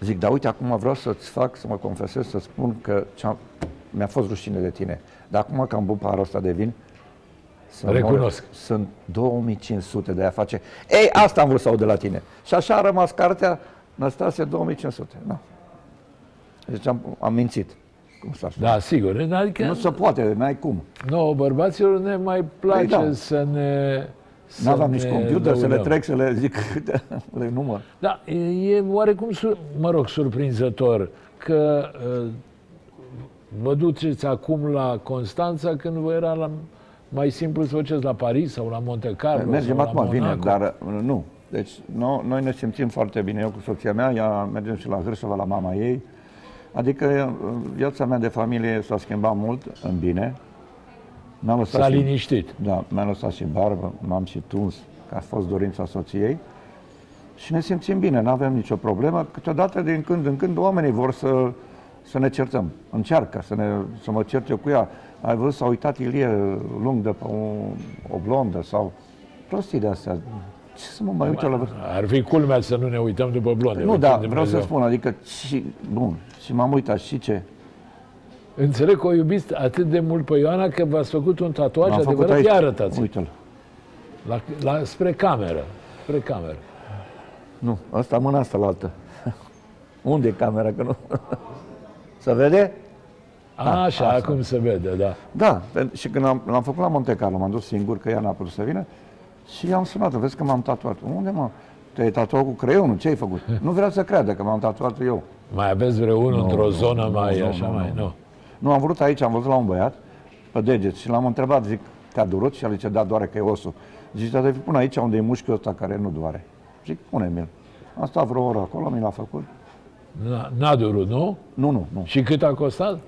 Zic, dar uite, acum vreau să-ți fac, să mă confesez, să spun că ce-am- mi-a fost rușine de tine. Dar acum că am băut paharul ăsta de vin, să Recunosc. Mor, sunt 2500 de a face. Ei, asta am vrut să aud de la tine. Și așa a rămas cartea, Năstase 2500. Da. Deci am, am mințit. Cum s-ar spune. Da, sigur. Adică Nu se poate, n-ai cum. nouă bărbaților ne mai place Păi da. să ne să N-aveam nici ne computer să le lăudăm. trec, să le zic câte le număr. Da, e e oarecum, sur, mă rog, surprinzător că uh, vă duceți acum la Constanța când vă era la, mai simplu să vă duceți la Paris sau la Monte Carlo Mergem sau acum, la bine, Monaco. dar uh, nu. Deci no, noi ne simțim foarte bine. Eu cu soția mea, ea mergem și la Hârșova, la mama ei. Adică uh, viața mea de familie s-a schimbat mult în bine. Mi-a lăsat S-a și, liniștit. da, mi-a lăsat și barbă, m-am și tuns, că a fost dorința soției. Și ne simțim bine, nu avem nicio problemă. Câteodată, din când în când, oamenii vor să, să ne certăm. Încearcă să, ne, să mă cert eu cu ea. Ai văzut, s-a uitat Ilie lung de pe o, o blondă sau prostii de astea. Ce să mă mai uit eu la vârstă? Ar fi culmea să nu ne uităm după blonde. Nu, vă da, țin vreau să Dumnezeu. spun, adică, și, bun, și m-am uitat, și ce? Înțeleg că o iubiți atât de mult pe Ioana că v-ați făcut un tatuaj L-am făcut adevărat. aici. Ia arătați Uite-l. la, la, spre cameră. Spre cameră. Nu, asta mâna asta la altă. Unde e camera? Că nu... Se vede? A, așa, asta. acum se vede, da. Da, pen- și când am, l-am făcut la Monte Carlo, m-am dus singur, că ea n-a putut să vină, și i-am sunat vezi că m-am tatuat. Unde mă? Te-ai tatuat cu creionul? Ce ai făcut? Nu vrea să creadă că m-am tatuat eu. Mai aveți vreunul într-o nu, zonă nu, mai nu, așa, nu, mai, nu. nu. Nu, am vrut aici, am văzut la un băiat, pe deget, și l-am întrebat, zic, te-a durut? Și el zice, da, doare că e osul. Zice, dar fi pune aici unde e mușchiul ăsta care nu doare. Zic, pune-mi-l. Am stat vreo oră acolo, mi l-a făcut. N-a- N-a durut, nu? Nu, nu, nu. Și cât a costat?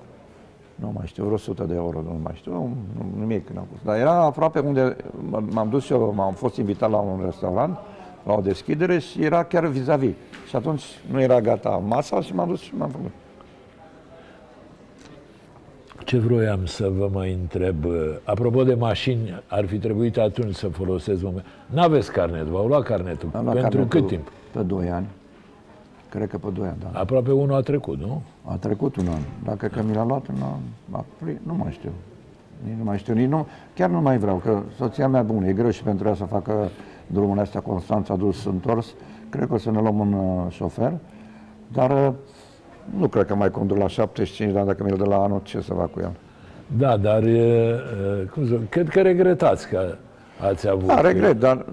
Nu mai știu, vreo 100 de euro, nu mai știu, nu, nu, nimic n-a fost. Dar era aproape unde m- m-am dus eu, m-am fost invitat la un restaurant, la o deschidere și era chiar vis-a-vis. Și atunci nu era gata masa și m-am dus și m-am făcut. Ce vroiam să vă mai întreb? Apropo de mașini, ar fi trebuit atunci să folosesc moment. N-aveți carnet, v-au luat carnetul. Am luat Pentru carnetul cât timp? Pe 2 ani. Cred că pe 2 ani, da. Aproape unul a trecut, nu? A trecut un an. Dacă că mi l-a luat în an, apri- nu mai știu. Nici nu mai știu, nici nu, chiar nu mai vreau, că soția mea, bun, e greu și pentru ea să facă drumul astea Constanța dus întors. Cred că o să ne luăm un uh, șofer, dar uh, nu cred că mai conduc la 75 de ani, dacă mi-l dă la anul, ce să fac cu el? Da, dar e, e, cum să, cred că regretați că ați avut. Da, regret, dar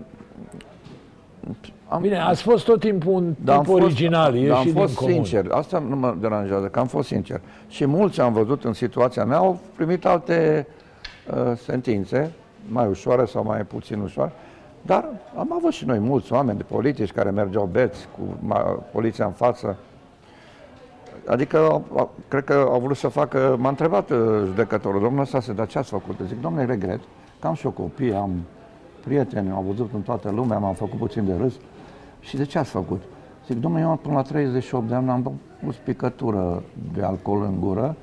Bine, ați fost tot timpul un Dar am tip fost, original, dar e am și din fost comun. sincer, asta nu mă deranjează, că am fost sincer. Și mulți am văzut în situația mea au primit alte uh, sentințe, mai ușoare sau mai puțin ușoare, dar am avut și noi mulți oameni de politici care mergeau beți cu ma, poliția în față. Adică, a- a- cred că au vrut să facă, m-a întrebat uh, judecătorul, domnul Stase, dar ce ați făcut? Zic, domnule, regret, că am și o copie, am prieteni, am văzut în toată lumea, m-am făcut puțin de râs. Și de ce ați făcut? Zic, domnule, eu până la 38 de ani am pus picătură de alcool în gură.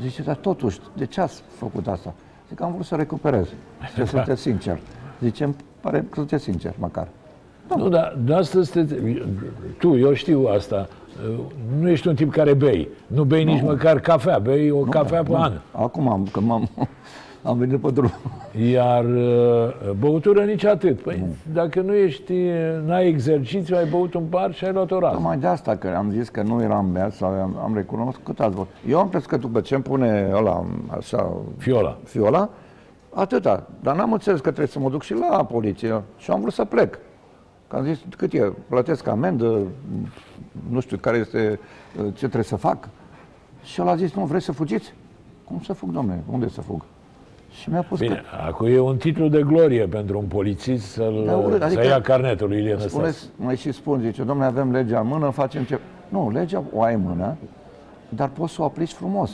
Zice, dar totuși, de ce ați făcut asta? Zic, am vrut să recuperez. Zice, sunteți sincer. Zice, îmi pare că sunteți sincer, măcar. Nu, dar de asta este... Tu, eu știu asta. Nu ești un tip care bei. Nu bei nici măcar cafea. Bei o cafea pe Nu, an. Acum am, că m-am, am venit pe drum. Iar uh, băutură nici atât. Păi, dacă nu ești, n-ai exercițiu, ai băut un par și ai luat o rază. Tocmai de asta că am zis că nu eram beat sau am, am recunoscut ați văzut. Eu am crezut că după ce îmi pune ăla, așa, Fiola. fiola, atâta. Dar n-am înțeles că trebuie să mă duc și la poliție și am vrut să plec. Că am zis, cât e? Plătesc amendă, nu știu care este, ce trebuie să fac. Și el a zis, nu, vreți să fugiți? Cum să fug, domnule? Unde să fug? Și mi-a pus Bine, acum e un titlu de glorie pentru un polițist să-l, Da, urât, să adică- ia carnetul lui Ilie că, Năstase. spuneți, mai și spun, zice, domnule, avem legea în mână, facem ce... Nu, legea o ai în mână, dar poți să o aplici frumos.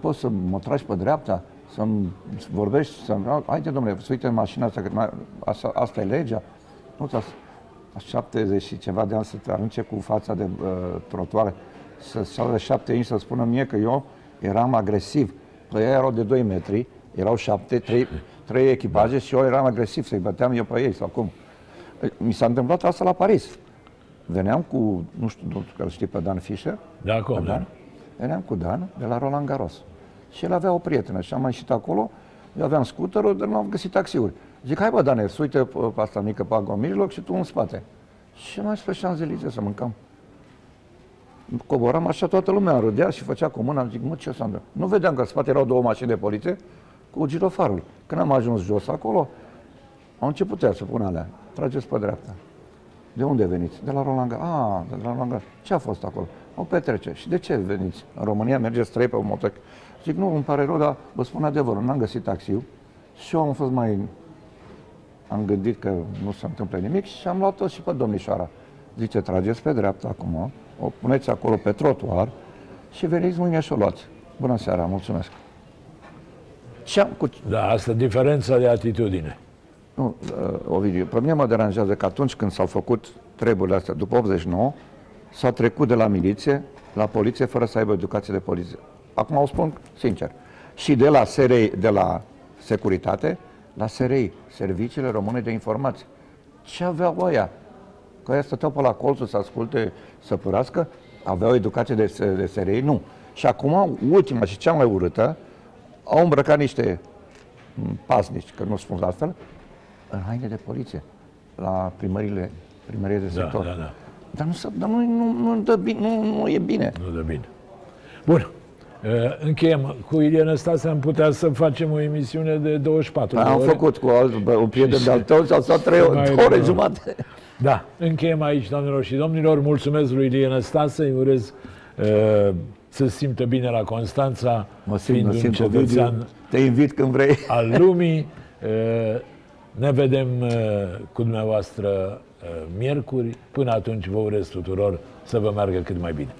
Poți să mă tragi pe dreapta, să-mi vorbești, să-mi... Haide, domnule, să uite în mașina asta, că mai, asta, asta e legea. Nu ți 70 și ceva de ani să te arunce cu fața de uh, trotuare, să sau de șapte inci să spună mie că eu eram agresiv. Păi ei erau de 2 metri, erau șapte, trei, trei echipaje și eu eram agresiv, să-i băteam eu pe ei sau cum. Mi s-a întâmplat asta la Paris. Veneam cu, nu știu, nu știu că îl știi pe Dan Fischer, Da, acum, pe da. Dan. Veneam cu Dan de la Roland Garros. Și el avea o prietenă și am mai ieșit acolo, eu aveam scooterul, dar nu am găsit taxiuri. Zic, hai bă, Daniel, să uite pe pe asta mică pe în mijloc și tu în spate. Și mai spre Șanzelize să mâncăm. Coboram așa, toată lumea râdea și făcea cu mâna. Zic, mă, ce s-a întâmplat? Nu vedeam că în spate erau două mașini de poliție cu girofarul. Când am ajuns jos acolo, au început ea să pună alea. Trageți pe dreapta. De unde veniți? De la Roland Garros. Ah, de la Roland Garros. Ce a fost acolo? O petrece. Și de ce veniți? În România mergeți trei pe un motoc. Zic, nu, îmi pare rău, dar vă spun adevărul, n-am găsit taxiul. Și eu am fost mai... Am gândit că nu se întâmplă nimic și am luat-o și pe domnișoara. Zice, trageți pe dreapta acum, o puneți acolo pe trotuar și veniți mâine și o luați. Bună seara, mulțumesc. Ce am, cu, Da, asta e diferența de atitudine. nu, uh, Ovidiu, pe mine mă deranjează că atunci când s-au făcut treburile astea, după 89, s-a trecut de la miliție la poliție fără să aibă educație de poliție. Acum o spun sincer. Și de la SRI, de la securitate, la SRI, Serviciile Române de Informații. Ce aveau ăia? Că ăia stăteau pe la colțul să asculte, să părască, aveau educație de, de SRI? Nu. Și acum, ultima și cea mai urâtă, au îmbrăcat niște m, pasnici, că nu spun altfel, în haine de poliție, la primările, primărie de Da, sector. da, da. Dar, nu, se- dar nu, nu, nu, dă bine, nu, nu e bine. Nu dă bine. Bun. Uh, Încheiem. Cu Ilie Năstase am putea să facem o emisiune de 24 de Am ore. făcut cu alt, bă, un prieten de-al tău și a stat trei Și ore, mai- două ore jumate. Da, încheiem aici, doamnelor și domnilor. Mulțumesc lui Ilie Năstase, îi urez uh, să se simtă bine la Constanța, Mă simt, fiind mă un simt, Ovidiu. cetățean Te invit când vrei. al lumii. Uh, ne vedem uh, cu dumneavoastră uh, miercuri. Până atunci vă urez tuturor să vă meargă cât mai bine.